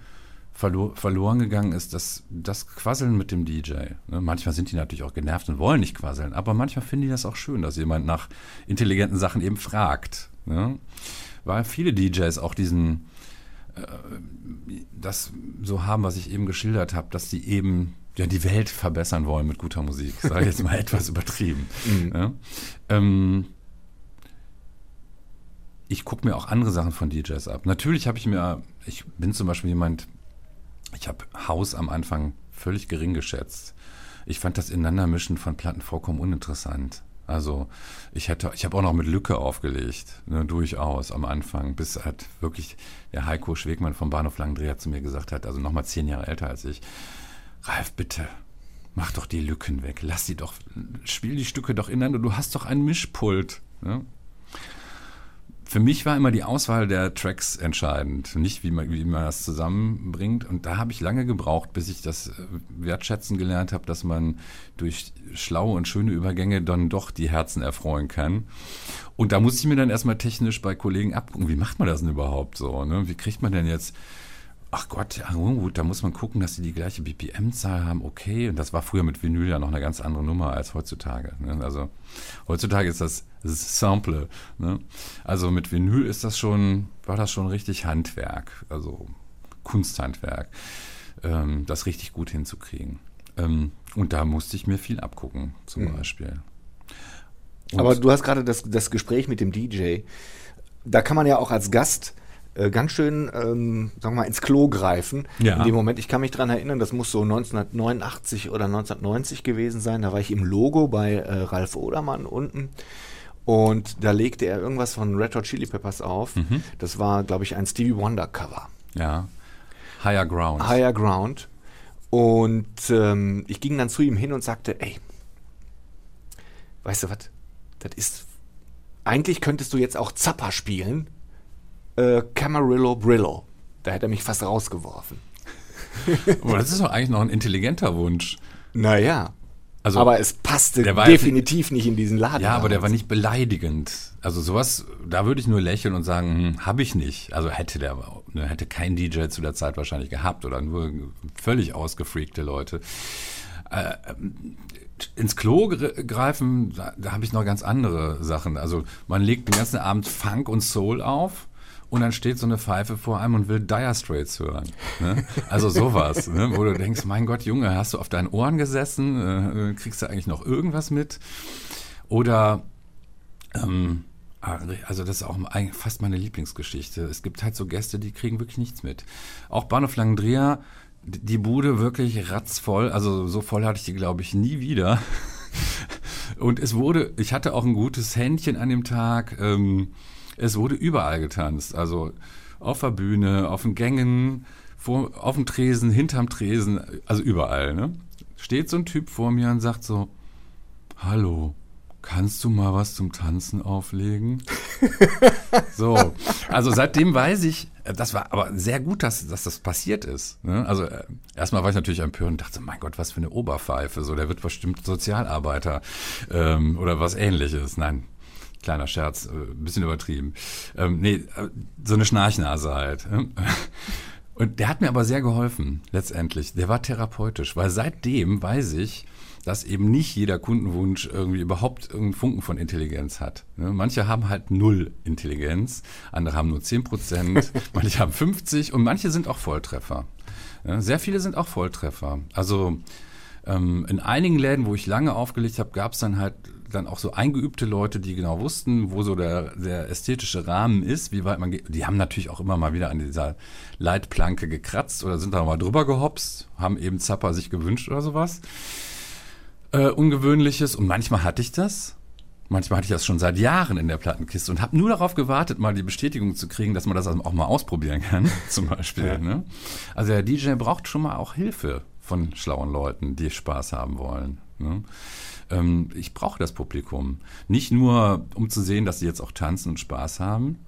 verlo verloren gegangen ist, das, das Quasseln mit dem DJ. Ne? Manchmal sind die natürlich auch genervt und wollen nicht quasseln, aber manchmal finden die das auch schön, dass jemand nach intelligenten Sachen eben fragt. Ne? Weil viele DJs auch diesen äh, das so haben, was ich eben geschildert habe, dass sie eben ja, die Welt verbessern wollen mit guter Musik. Sage ich jetzt mal etwas übertrieben. Mhm. Ja? Ähm, ich gucke mir auch andere Sachen von DJs ab. Natürlich habe ich mir, ich bin zum Beispiel jemand, ich habe Haus am Anfang völlig gering geschätzt. Ich fand das Ineinandermischen von Platten vollkommen uninteressant. Also ich hätte, ich habe auch noch mit Lücke aufgelegt, ne, durchaus am Anfang, bis halt wirklich der Heiko Schwegmann vom Bahnhof Langendreher zu mir gesagt hat, also nochmal zehn Jahre älter als ich, Ralf, bitte, mach doch die Lücken weg, lass sie doch, spiel die Stücke doch ineinander, du hast doch ein Mischpult. Ne? Für mich war immer die Auswahl der Tracks entscheidend, nicht wie man, wie man das zusammenbringt. Und da habe ich lange gebraucht, bis ich das äh, wertschätzen gelernt habe, dass man durch schlaue und schöne Übergänge dann doch die Herzen erfreuen kann. Und da muss ich mir dann erstmal technisch bei Kollegen abgucken, wie macht man das denn überhaupt so? Ne? Wie kriegt man denn jetzt ach Gott, gut, da muss man gucken, dass sie die gleiche BPM-Zahl haben, okay. Und das war früher mit Vinyl ja noch eine ganz andere Nummer als heutzutage. Ne? Also heutzutage ist das, das Sample. Ne? Also mit Vinyl ist das schon, war das schon richtig Handwerk, also Kunsthandwerk, ähm, das richtig gut hinzukriegen. Ähm, und da musste ich mir viel abgucken, zum mhm. Beispiel. Und Aber du hast gerade das, das Gespräch mit dem DJ. Da kann man ja auch als Gast äh, ganz schön, ähm, sagen wir mal, ins Klo greifen. Ja. In dem Moment, ich kann mich daran erinnern, das muss so 1989 oder 1990 gewesen sein. Da war ich im Logo bei äh, Ralf Odermann unten. Und da legte er irgendwas von Red Hot Chili Peppers auf. Mhm. Das war, glaube ich, ein Stevie Wonder Cover. Ja. Higher Ground. Higher Ground. Und ähm, ich ging dann zu ihm hin und sagte, ey, weißt du was, das ist, eigentlich könntest du jetzt auch Zappa spielen äh, Camarillo Brillo. Da hätte er mich fast rausgeworfen. Aber das ist doch eigentlich noch ein intelligenter Wunsch. Naja. Also, aber es passte definitiv nicht in diesen Laden. Ja, aber der war nicht beleidigend. Also sowas, da würde ich nur lächeln und sagen, hm, habe ich nicht. Also hätte der, ne, hätte kein DJ zu der Zeit wahrscheinlich gehabt oder nur völlig ausgefreakte Leute. Äh, ins Klo greifen, da, da habe ich noch ganz andere Sachen. Also man legt den ganzen Abend Funk und Soul auf und dann steht so eine Pfeife vor einem und will Dire Straits hören. Ne? Also sowas, ne? wo du denkst, mein Gott, Junge, hast du auf deinen Ohren gesessen? Äh, kriegst du eigentlich noch irgendwas mit? Oder ähm, also das ist auch fast meine Lieblingsgeschichte. Es gibt halt so Gäste, die kriegen wirklich nichts mit. Auch Bahnhof Langendreher, die Bude wirklich ratzvoll. Also so voll hatte ich die, glaube ich, nie wieder. Und es wurde, ich hatte auch ein gutes Händchen an dem Tag. Ähm, es wurde überall getanzt. Also auf der Bühne, auf den Gängen, vor, auf dem Tresen, hinterm Tresen, also überall. Ne? Steht so ein Typ vor mir und sagt so, hallo, kannst du mal was zum Tanzen auflegen? so, also seitdem weiß ich, das war aber sehr gut, dass, dass das passiert ist. Ne? Also äh, erstmal war ich natürlich empört und dachte, mein Gott, was für eine Oberpfeife. So, der wird bestimmt Sozialarbeiter ähm, oder was ähnliches. Nein, Kleiner Scherz, äh, ein bisschen übertrieben. Ähm, nee, äh, so eine Schnarchnase halt. Und der hat mir aber sehr geholfen, letztendlich. Der war therapeutisch, weil seitdem weiß ich, dass eben nicht jeder Kundenwunsch irgendwie überhaupt irgendeinen Funken von Intelligenz hat. Ne? Manche haben halt null Intelligenz, andere haben nur 10 Prozent, manche haben 50 und manche sind auch Volltreffer. Sehr viele sind auch Volltreffer. Also ähm, in einigen Läden, wo ich lange aufgelegt habe, gab es dann halt dann auch so eingeübte Leute, die genau wussten, wo so der, der ästhetische Rahmen ist, wie weit man geht. Die haben natürlich auch immer mal wieder an dieser Leitplanke gekratzt oder sind da mal drüber gehopst, haben eben Zappa sich gewünscht oder sowas. Äh, Ungewöhnliches. Und manchmal hatte ich das. Manchmal hatte ich das schon seit Jahren in der Plattenkiste und habe nur darauf gewartet, mal die Bestätigung zu kriegen, dass man das auch mal ausprobieren kann, zum Beispiel. Ja. Ne? Also der DJ braucht schon mal auch Hilfe von schlauen Leuten, die Spaß haben wollen. Ne? Ähm, ich brauche das Publikum. Nicht nur, um zu sehen, dass sie jetzt auch tanzen und Spaß haben,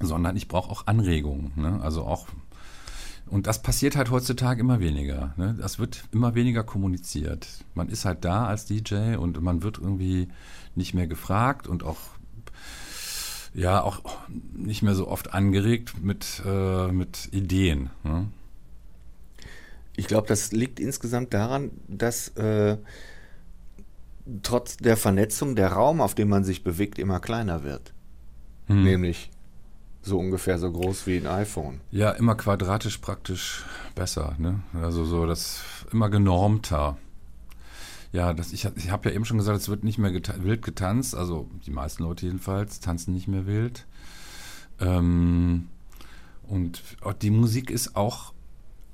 sondern ich brauche auch Anregungen. Ne? Also auch und das passiert halt heutzutage immer weniger. Ne? Das wird immer weniger kommuniziert. Man ist halt da als DJ und man wird irgendwie nicht mehr gefragt und auch ja auch nicht mehr so oft angeregt mit, äh, mit Ideen. Ne? Ich glaube, das liegt insgesamt daran, dass äh, trotz der Vernetzung der Raum, auf dem man sich bewegt, immer kleiner wird. Hm. Nämlich so ungefähr so groß wie ein iPhone. Ja, immer quadratisch praktisch besser. Ne? Also so das immer genormter. Ja, das, ich, ich habe ja eben schon gesagt, es wird nicht mehr geta wild getanzt. Also die meisten Leute jedenfalls tanzen nicht mehr wild. Ähm, und die Musik ist auch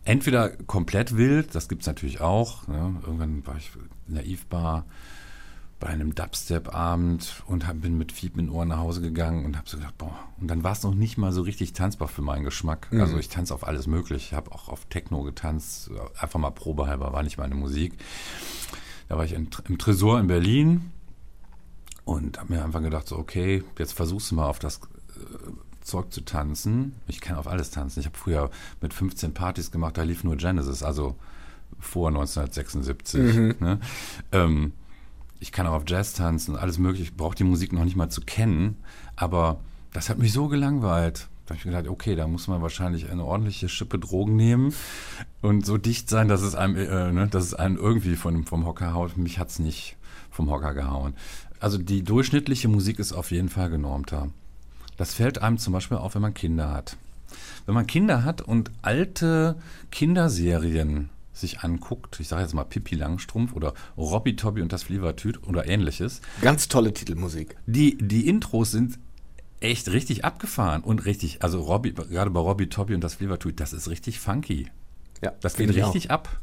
entweder komplett wild, das gibt es natürlich auch. Ne? Irgendwann war ich Naivbar bei einem Dubstep-Abend und hab, bin mit Fieb in Ohren nach Hause gegangen und habe so gedacht, boah, und dann war es noch nicht mal so richtig tanzbar für meinen Geschmack. Mhm. Also ich tanze auf alles möglich. Ich habe auch auf Techno getanzt, einfach mal probehalber, war nicht meine Musik. Da war ich in, im Tresor in Berlin und habe mir einfach gedacht, so okay, jetzt versuchst du mal auf das Zeug zu tanzen. Ich kann auf alles tanzen. Ich habe früher mit 15 Partys gemacht, da lief nur Genesis, also vor 1976. Mhm. Ne? Ähm, ich kann auch auf Jazz tanzen, alles mögliche. Ich brauche die Musik noch nicht mal zu kennen, aber das hat mich so gelangweilt. Da habe ich gedacht, okay, da muss man wahrscheinlich eine ordentliche Schippe Drogen nehmen und so dicht sein, dass es einem, äh, ne, dass es einen irgendwie von, vom Hocker haut. Mich hat es nicht vom Hocker gehauen. Also die durchschnittliche Musik ist auf jeden Fall genormter. Das fällt einem zum Beispiel auf, wenn man Kinder hat. Wenn man Kinder hat und alte Kinderserien sich anguckt, ich sage jetzt mal Pippi Langstrumpf oder Robby Tobby und das Flievertüt oder ähnliches. Ganz tolle Titelmusik. Die, die Intros sind echt richtig abgefahren und richtig, also Robby, gerade bei Robby Tobby und das Flievertüt, das ist richtig funky. Ja, das geht richtig auch. ab.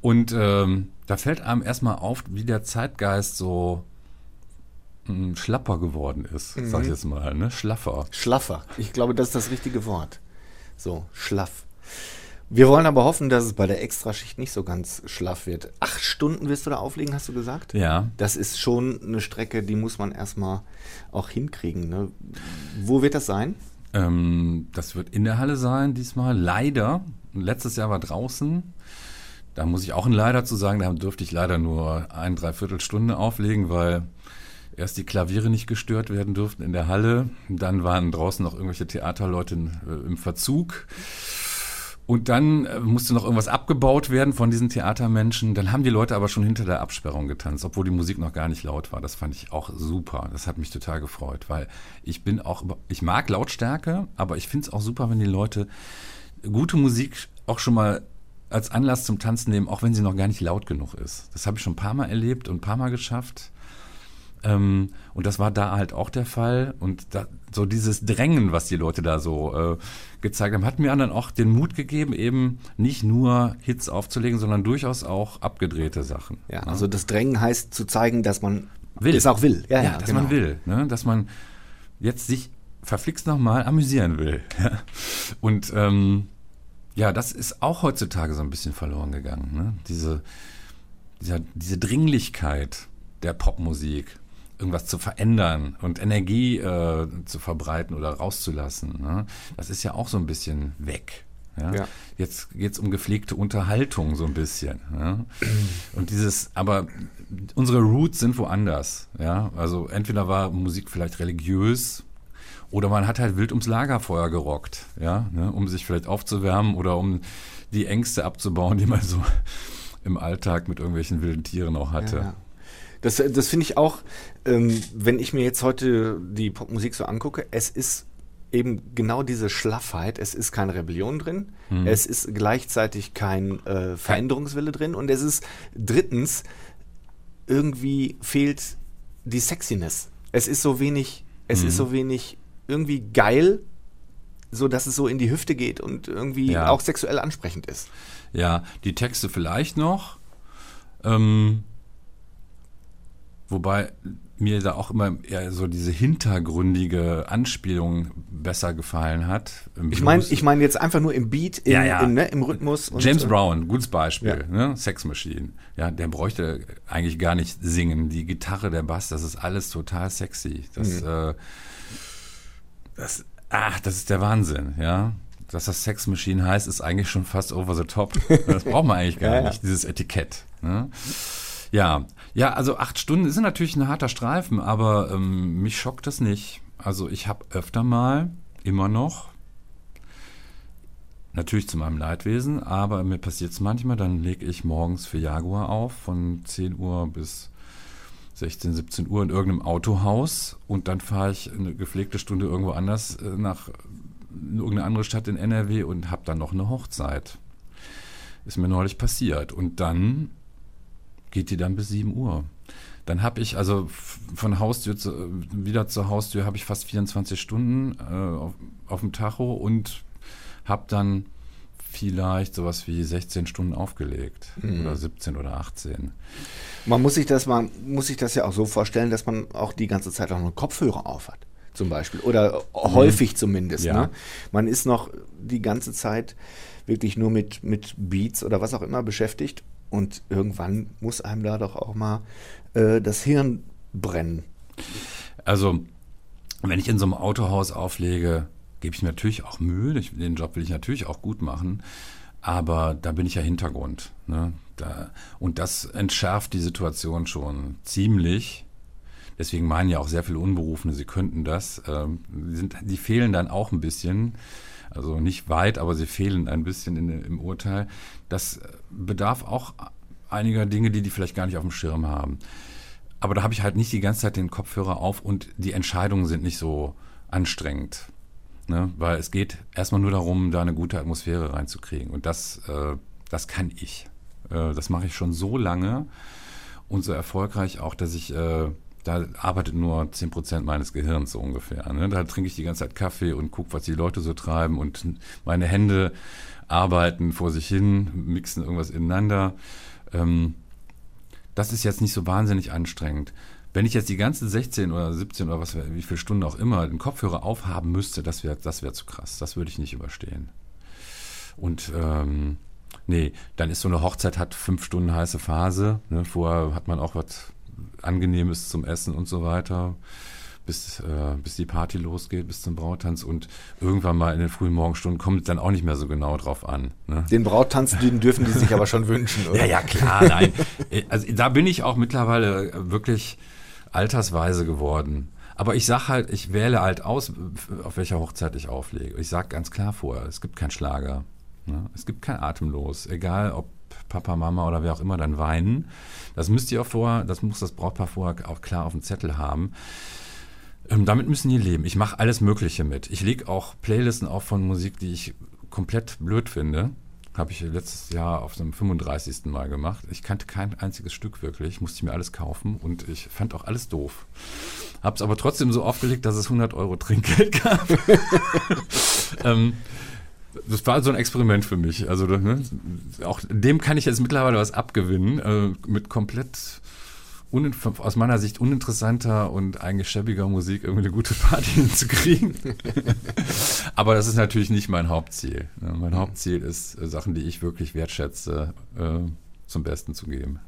Und ähm, da fällt einem erstmal auf, wie der Zeitgeist so hm, schlapper geworden ist, mhm. sag ich jetzt mal, ne? Schlaffer. Schlaffer. Ich glaube, das ist das richtige Wort. So, schlaff. Wir wollen aber hoffen, dass es bei der Extraschicht nicht so ganz schlaff wird. Acht Stunden wirst du da auflegen, hast du gesagt? Ja. Das ist schon eine Strecke, die muss man erstmal auch hinkriegen. Ne? Wo wird das sein? Ähm, das wird in der Halle sein diesmal. Leider. Letztes Jahr war draußen. Da muss ich auch ein Leider zu sagen, da dürfte ich leider nur ein, dreiviertel Stunde auflegen, weil erst die Klaviere nicht gestört werden durften in der Halle. Dann waren draußen noch irgendwelche Theaterleute äh, im Verzug. Und dann äh, musste noch irgendwas abgebaut werden von diesen Theatermenschen. Dann haben die Leute aber schon hinter der Absperrung getanzt, obwohl die Musik noch gar nicht laut war. Das fand ich auch super. Das hat mich total gefreut, weil ich bin auch, ich mag Lautstärke, aber ich finde es auch super, wenn die Leute gute Musik auch schon mal als Anlass zum Tanzen nehmen, auch wenn sie noch gar nicht laut genug ist. Das habe ich schon ein paar Mal erlebt und ein paar Mal geschafft. Ähm, und das war da halt auch der Fall. Und da, so dieses Drängen, was die Leute da so äh, gezeigt haben, hat mir dann auch den Mut gegeben, eben nicht nur Hits aufzulegen, sondern durchaus auch abgedrehte Sachen. Ja, ne? also das Drängen heißt zu zeigen, dass man will. es auch will. Ja, ja, ja dass genau. man will. Ne? Dass man jetzt sich verflixt nochmal amüsieren will. Und ähm, ja, das ist auch heutzutage so ein bisschen verloren gegangen. Ne? Diese, diese, diese Dringlichkeit der Popmusik irgendwas zu verändern und Energie äh, zu verbreiten oder rauszulassen. Ne? Das ist ja auch so ein bisschen weg. Ja? ja. Jetzt geht es um gepflegte Unterhaltung so ein bisschen. Ja? Und dieses, aber unsere Roots sind woanders. Ja? Also entweder war Musik vielleicht religiös oder man hat halt wild ums Lagerfeuer gerockt, ja, ne? um sich vielleicht aufzuwärmen oder um die Ängste abzubauen, die man so im Alltag mit irgendwelchen wilden Tieren auch hatte. Ja. Das, das finde ich auch, ähm, wenn ich mir jetzt heute die Popmusik so angucke, es ist eben genau diese Schlaffheit. Es ist keine Rebellion drin, mhm. es ist gleichzeitig kein äh, Veränderungswille drin und es ist drittens, irgendwie fehlt die Sexiness. Es ist so wenig, es mhm. ist so wenig irgendwie geil, so dass es so in die Hüfte geht und irgendwie ja. auch sexuell ansprechend ist. Ja, die Texte vielleicht noch. Ähm, Wobei mir da auch immer eher so diese hintergründige Anspielung besser gefallen hat. Ich meine ich mein jetzt einfach nur im Beat, im, ja, ja. Im, ne, im Rhythmus. James und, Brown, gutes Beispiel. Ja. Ne? Sex Machine. Ja, der bräuchte eigentlich gar nicht singen. Die Gitarre, der Bass, das ist alles total sexy. Das, mhm. äh, das, ach, das ist der Wahnsinn, ja. Dass das Sex Machine heißt, ist eigentlich schon fast over the top. Das braucht man eigentlich gar nicht, dieses Etikett. Ne? Ja, ja, also acht Stunden ist natürlich ein harter Streifen, aber ähm, mich schockt das nicht. Also ich habe öfter mal, immer noch, natürlich zu meinem Leidwesen, aber mir passiert es manchmal, dann lege ich morgens für Jaguar auf von 10 Uhr bis 16, 17 Uhr in irgendeinem Autohaus und dann fahre ich eine gepflegte Stunde irgendwo anders äh, nach irgendeine andere Stadt in NRW und habe dann noch eine Hochzeit. Ist mir neulich passiert. Und dann geht die dann bis 7 Uhr. Dann habe ich also von Haustür zu, wieder zur Haustür habe ich fast 24 Stunden äh, auf, auf dem Tacho und habe dann vielleicht sowas wie 16 Stunden aufgelegt mhm. oder 17 oder 18. Man muss sich das man muss sich das ja auch so vorstellen, dass man auch die ganze Zeit auch noch Kopfhörer auf hat, zum Beispiel oder mhm. häufig zumindest. Ja. Ne? Man ist noch die ganze Zeit wirklich nur mit mit Beats oder was auch immer beschäftigt und irgendwann muss einem da doch auch mal äh, das Hirn brennen. Also wenn ich in so einem Autohaus auflege, gebe ich mir natürlich auch Mühe. Ich, den Job will ich natürlich auch gut machen. Aber da bin ich ja Hintergrund. Ne? Da, und das entschärft die Situation schon ziemlich. Deswegen meinen ja auch sehr viele Unberufene, sie könnten das. Ähm, sind, die fehlen dann auch ein bisschen. Also nicht weit, aber sie fehlen ein bisschen in, im Urteil. Das bedarf auch einiger Dinge, die die vielleicht gar nicht auf dem Schirm haben. Aber da habe ich halt nicht die ganze Zeit den Kopfhörer auf und die Entscheidungen sind nicht so anstrengend. Ne? Weil es geht erstmal nur darum, da eine gute Atmosphäre reinzukriegen. Und das, äh, das kann ich. Äh, das mache ich schon so lange und so erfolgreich auch, dass ich, äh, da arbeitet nur 10% meines Gehirns so ungefähr. Ne? Da trinke ich die ganze Zeit Kaffee und gucke, was die Leute so treiben und meine Hände arbeiten vor sich hin, mixen irgendwas ineinander. Ähm, das ist jetzt nicht so wahnsinnig anstrengend. Wenn ich jetzt die ganzen 16 oder 17 oder was, wie viele Stunden auch immer den Kopfhörer aufhaben müsste, das wäre das wär zu krass. Das würde ich nicht überstehen. Und ähm, nee, dann ist so eine Hochzeit hat fünf Stunden heiße Phase. Ne? Vorher hat man auch was Angenehmes zum Essen und so weiter bis, äh, bis die Party losgeht, bis zum Brautanz und irgendwann mal in den frühen Morgenstunden kommt es dann auch nicht mehr so genau drauf an. Ne? Den Brautanz, den dürfen die sich aber schon wünschen, oder? Ja, ja, klar, nein. Also da bin ich auch mittlerweile wirklich altersweise geworden. Aber ich sag halt, ich wähle halt aus, auf welcher Hochzeit ich auflege. Ich sag ganz klar vorher, es gibt keinen Schlager. Ne? Es gibt kein Atemlos. Egal ob Papa, Mama oder wer auch immer dann weinen. Das müsst ihr auch vorher, das muss das Brautpaar vorher auch klar auf dem Zettel haben. Ähm, damit müssen die leben. Ich mache alles Mögliche mit. Ich lege auch Playlisten auf von Musik, die ich komplett blöd finde. Habe ich letztes Jahr auf dem 35. Mal gemacht. Ich kannte kein einziges Stück wirklich, musste mir alles kaufen und ich fand auch alles doof. Habe es aber trotzdem so aufgelegt, dass es 100 Euro Trinkgeld gab. ähm, das war so ein Experiment für mich. Also ne, auch dem kann ich jetzt mittlerweile was abgewinnen, äh, mit komplett aus meiner Sicht uninteressanter und eigentlich schäbiger Musik irgendwie eine gute Party hinzukriegen. Aber das ist natürlich nicht mein Hauptziel. Mein Hauptziel ist, äh, Sachen, die ich wirklich wertschätze, äh, zum Besten zu geben.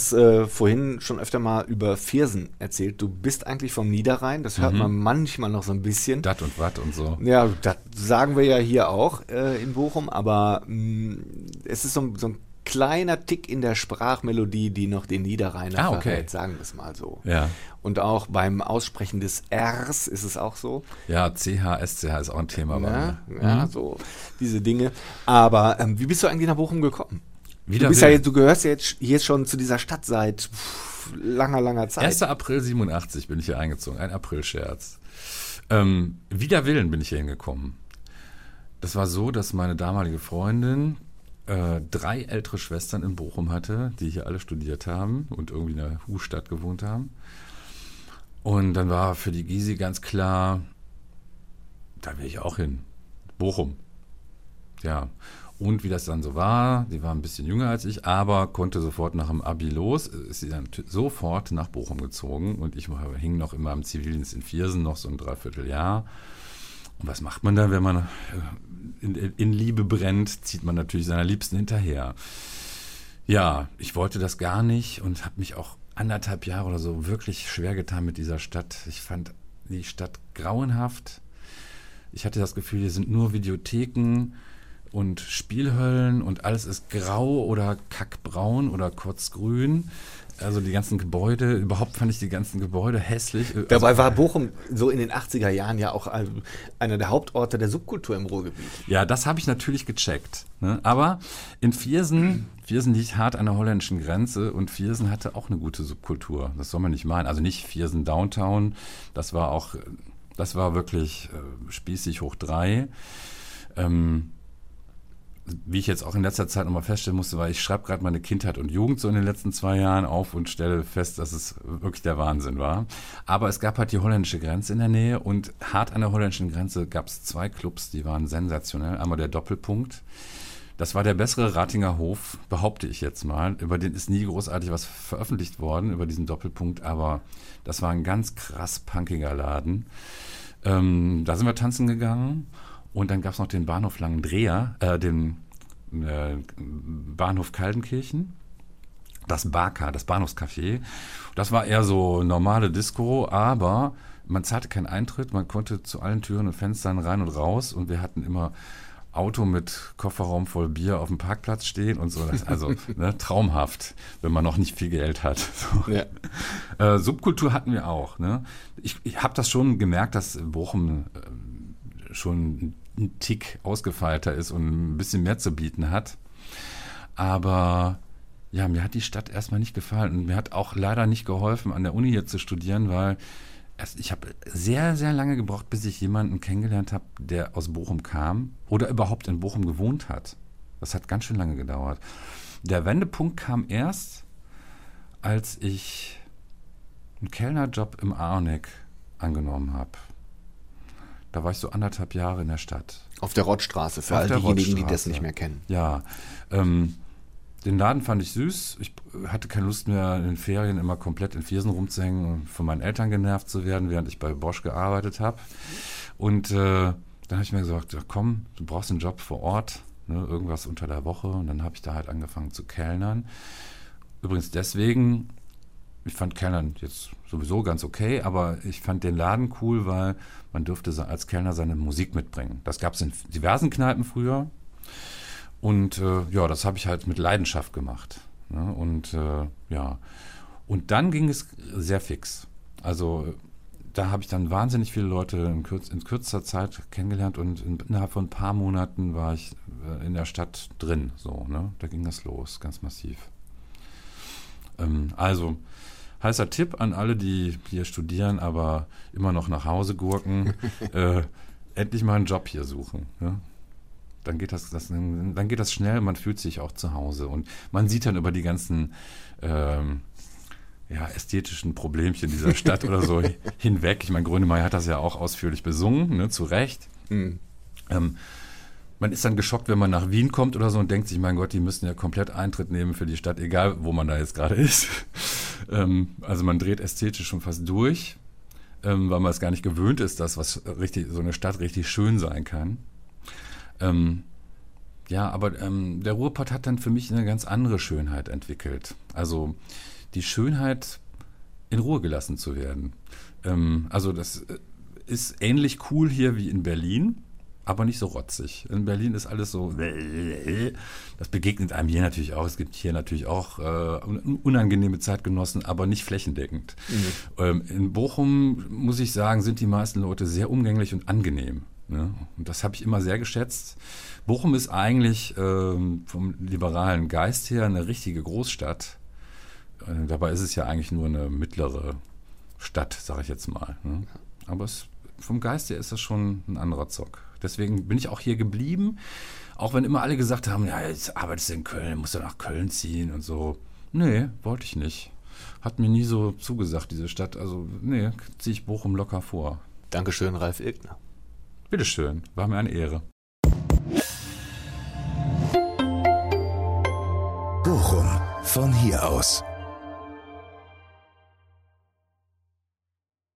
Hast äh, vorhin schon öfter mal über Viersen erzählt. Du bist eigentlich vom Niederrhein, das hört Mhm. man manchmal noch so ein bisschen. Dat und Watt und so. Ja, das sagen wir ja hier auch äh, in Bochum, aber mh, es ist so, ein- so ein kleiner Tick in der Sprachmelodie, die noch den Niederrheiner Ah, okay. verrät, sagen wir es mal so. Ja. Und auch beim Aussprechen des Rs ist es auch so. Ja, CH, SCH ist auch ein Thema. Ja, ja Mhm. so diese Dinge. Aber ähm, wie bist du eigentlich nach Bochum gekommen? Du, bist ja jetzt, du gehörst ja jetzt hier schon zu dieser Stadt seit pff, langer, langer Zeit. 1. April 87 bin ich hier eingezogen, ein Aprilscherz. Ähm, wider Willen bin ich hier hingekommen. Das war so, dass meine damalige Freundin äh, drei ältere Schwestern in Bochum hatte, die hier alle studiert haben und irgendwie in der Hu-Stadt gewohnt haben. Und dann war für die Gysi ganz klar, da will ich auch hin. Bochum. Ja. Und wie das dann so war, die war ein bisschen jünger als ich, aber konnte sofort nach dem Abi los, ist sie dann sofort nach Bochum gezogen und ich hing noch immer im Zivildienst in Viersen, noch so ein Dreivierteljahr. Und was macht man da, wenn man äh, in, in Liebe brennt, zieht man natürlich seiner Liebsten hinterher. Ja, ich wollte das gar nicht und habe mich auch anderthalb Jahre oder so wirklich schwer getan mit dieser Stadt. Ich fand die Stadt grauenhaft. Ich hatte das Gefühl, hier sind nur Videotheken und Spielhöllen und alles ist grau oder kackbraun oder kurzgrün. Also die ganzen Gebäude, überhaupt fand ich die ganzen Gebäude hässlich. Also, Dabei war Bochum so in den 80er Jahren ja auch einer der Hauptorte der Subkultur im Ruhrgebiet. Ja, das habe ich natürlich gecheckt. Ne? Aber in Viersen, Viersen liegt hart an der holländischen Grenze und Viersen hatte auch eine gute Subkultur. Das soll man nicht meinen. Also nicht Viersen Downtown, das war auch, das war wirklich äh, spießig hoch drei. Ähm, wie ich jetzt auch in letzter Zeit nochmal feststellen musste, weil ich schreibe gerade meine Kindheit und Jugend so in den letzten zwei Jahren auf und stelle fest, dass es wirklich der Wahnsinn war. Aber es gab halt die holländische Grenze in der Nähe und hart an der holländischen Grenze gab es zwei Clubs, die waren sensationell. Einmal der Doppelpunkt. Das war der bessere Ratinger Hof, behaupte ich jetzt mal. Über den ist nie großartig was veröffentlicht worden, über diesen Doppelpunkt, aber das war ein ganz krass punkiger Laden. Ähm, da sind wir tanzen gegangen und dann gab es noch den Bahnhof Langendreher, äh, den äh, Bahnhof Kaldenkirchen, das Barka, das Bahnhofscafé. Das war eher so normale Disco, aber man zahlte keinen Eintritt, man konnte zu allen Türen und Fenstern rein und raus und wir hatten immer Auto mit Kofferraum voll Bier auf dem Parkplatz stehen und so. Das, also ne, traumhaft, wenn man noch nicht viel Geld hat. So. Ja. Äh, Subkultur hatten wir auch. Ne? Ich, ich habe das schon gemerkt, dass Bochum ähm, schon ein Tick ausgefeilter ist und ein bisschen mehr zu bieten hat. Aber ja, mir hat die Stadt erstmal nicht gefallen und mir hat auch leider nicht geholfen, an der Uni jetzt zu studieren, weil ich habe sehr, sehr lange gebraucht, bis ich jemanden kennengelernt habe, der aus Bochum kam oder überhaupt in Bochum gewohnt hat. Das hat ganz schön lange gedauert. Der Wendepunkt kam erst, als ich einen Kellnerjob im Arneck angenommen habe. Da war ich so anderthalb Jahre in der Stadt. Auf der Rottstraße, für Auf all diejenigen, die das nicht mehr kennen. Ja, ähm, den Laden fand ich süß. Ich hatte keine Lust mehr, in den Ferien immer komplett in Viersen rumzuhängen und von meinen Eltern genervt zu werden, während ich bei Bosch gearbeitet habe. Und äh, dann habe ich mir gesagt, ja, komm, du brauchst einen Job vor Ort, ne, irgendwas unter der Woche. Und dann habe ich da halt angefangen zu kellnern. Übrigens deswegen, ich fand Kellnern jetzt sowieso ganz okay, aber ich fand den Laden cool, weil man durfte als Kellner seine Musik mitbringen. Das gab es in diversen Kneipen früher. Und äh, ja, das habe ich halt mit Leidenschaft gemacht. Ne? Und äh, ja, und dann ging es sehr fix. Also da habe ich dann wahnsinnig viele Leute in, kürz, in kürzester Zeit kennengelernt und in, innerhalb von ein paar Monaten war ich äh, in der Stadt drin. So, ne? Da ging das los, ganz massiv. Ähm, also heißer Tipp an alle, die hier studieren, aber immer noch nach Hause gurken, äh, endlich mal einen Job hier suchen. Ne? Dann geht das, das, dann geht das schnell, man fühlt sich auch zu Hause und man sieht dann über die ganzen ähm, ja, ästhetischen Problemchen dieser Stadt oder so hinweg. Ich meine, Grönemeyer hat das ja auch ausführlich besungen, ne, zu Recht. Mhm. Ähm, man ist dann geschockt, wenn man nach Wien kommt oder so und denkt sich, mein Gott, die müssen ja komplett Eintritt nehmen für die Stadt, egal wo man da jetzt gerade ist. ähm, also man dreht ästhetisch schon fast durch, ähm, weil man es gar nicht gewöhnt ist, dass was richtig, so eine Stadt richtig schön sein kann. Ähm, Ja, aber ähm, der Ruhrpott hat dann für mich eine ganz andere Schönheit entwickelt. Also die Schönheit, in Ruhe gelassen zu werden. Ähm, also das äh, ist ähnlich cool hier wie in Berlin, aber nicht so rotzig. In Berlin ist alles so, das begegnet einem hier natürlich auch. Es gibt hier natürlich auch äh, unangenehme Zeitgenossen, aber nicht flächendeckend. Mhm. Ähm, in Bochum, muss ich sagen, sind die meisten Leute sehr umgänglich und angenehm. Ne? Und das habe ich immer sehr geschätzt. Bochum ist eigentlich ähm, vom liberalen Geist her eine richtige Großstadt. Äh, dabei ist es ja eigentlich nur eine mittlere Stadt, sage ich jetzt mal. Ne? Aber es, vom Geist her ist das schon ein anderer Zock. Deswegen bin ich auch hier geblieben, auch wenn immer alle gesagt haben, ja, jetzt arbeitest du in Köln, musst du nach Köln ziehen und so. Nee, wollte ich nicht. Hat mir nie so zugesagt, diese Stadt. Also, nee, ziehe ich Bochum locker vor. Dankeschön, Ralf Ilgner. Bitteschön, war mir eine Ehre. Bochum, von hier aus.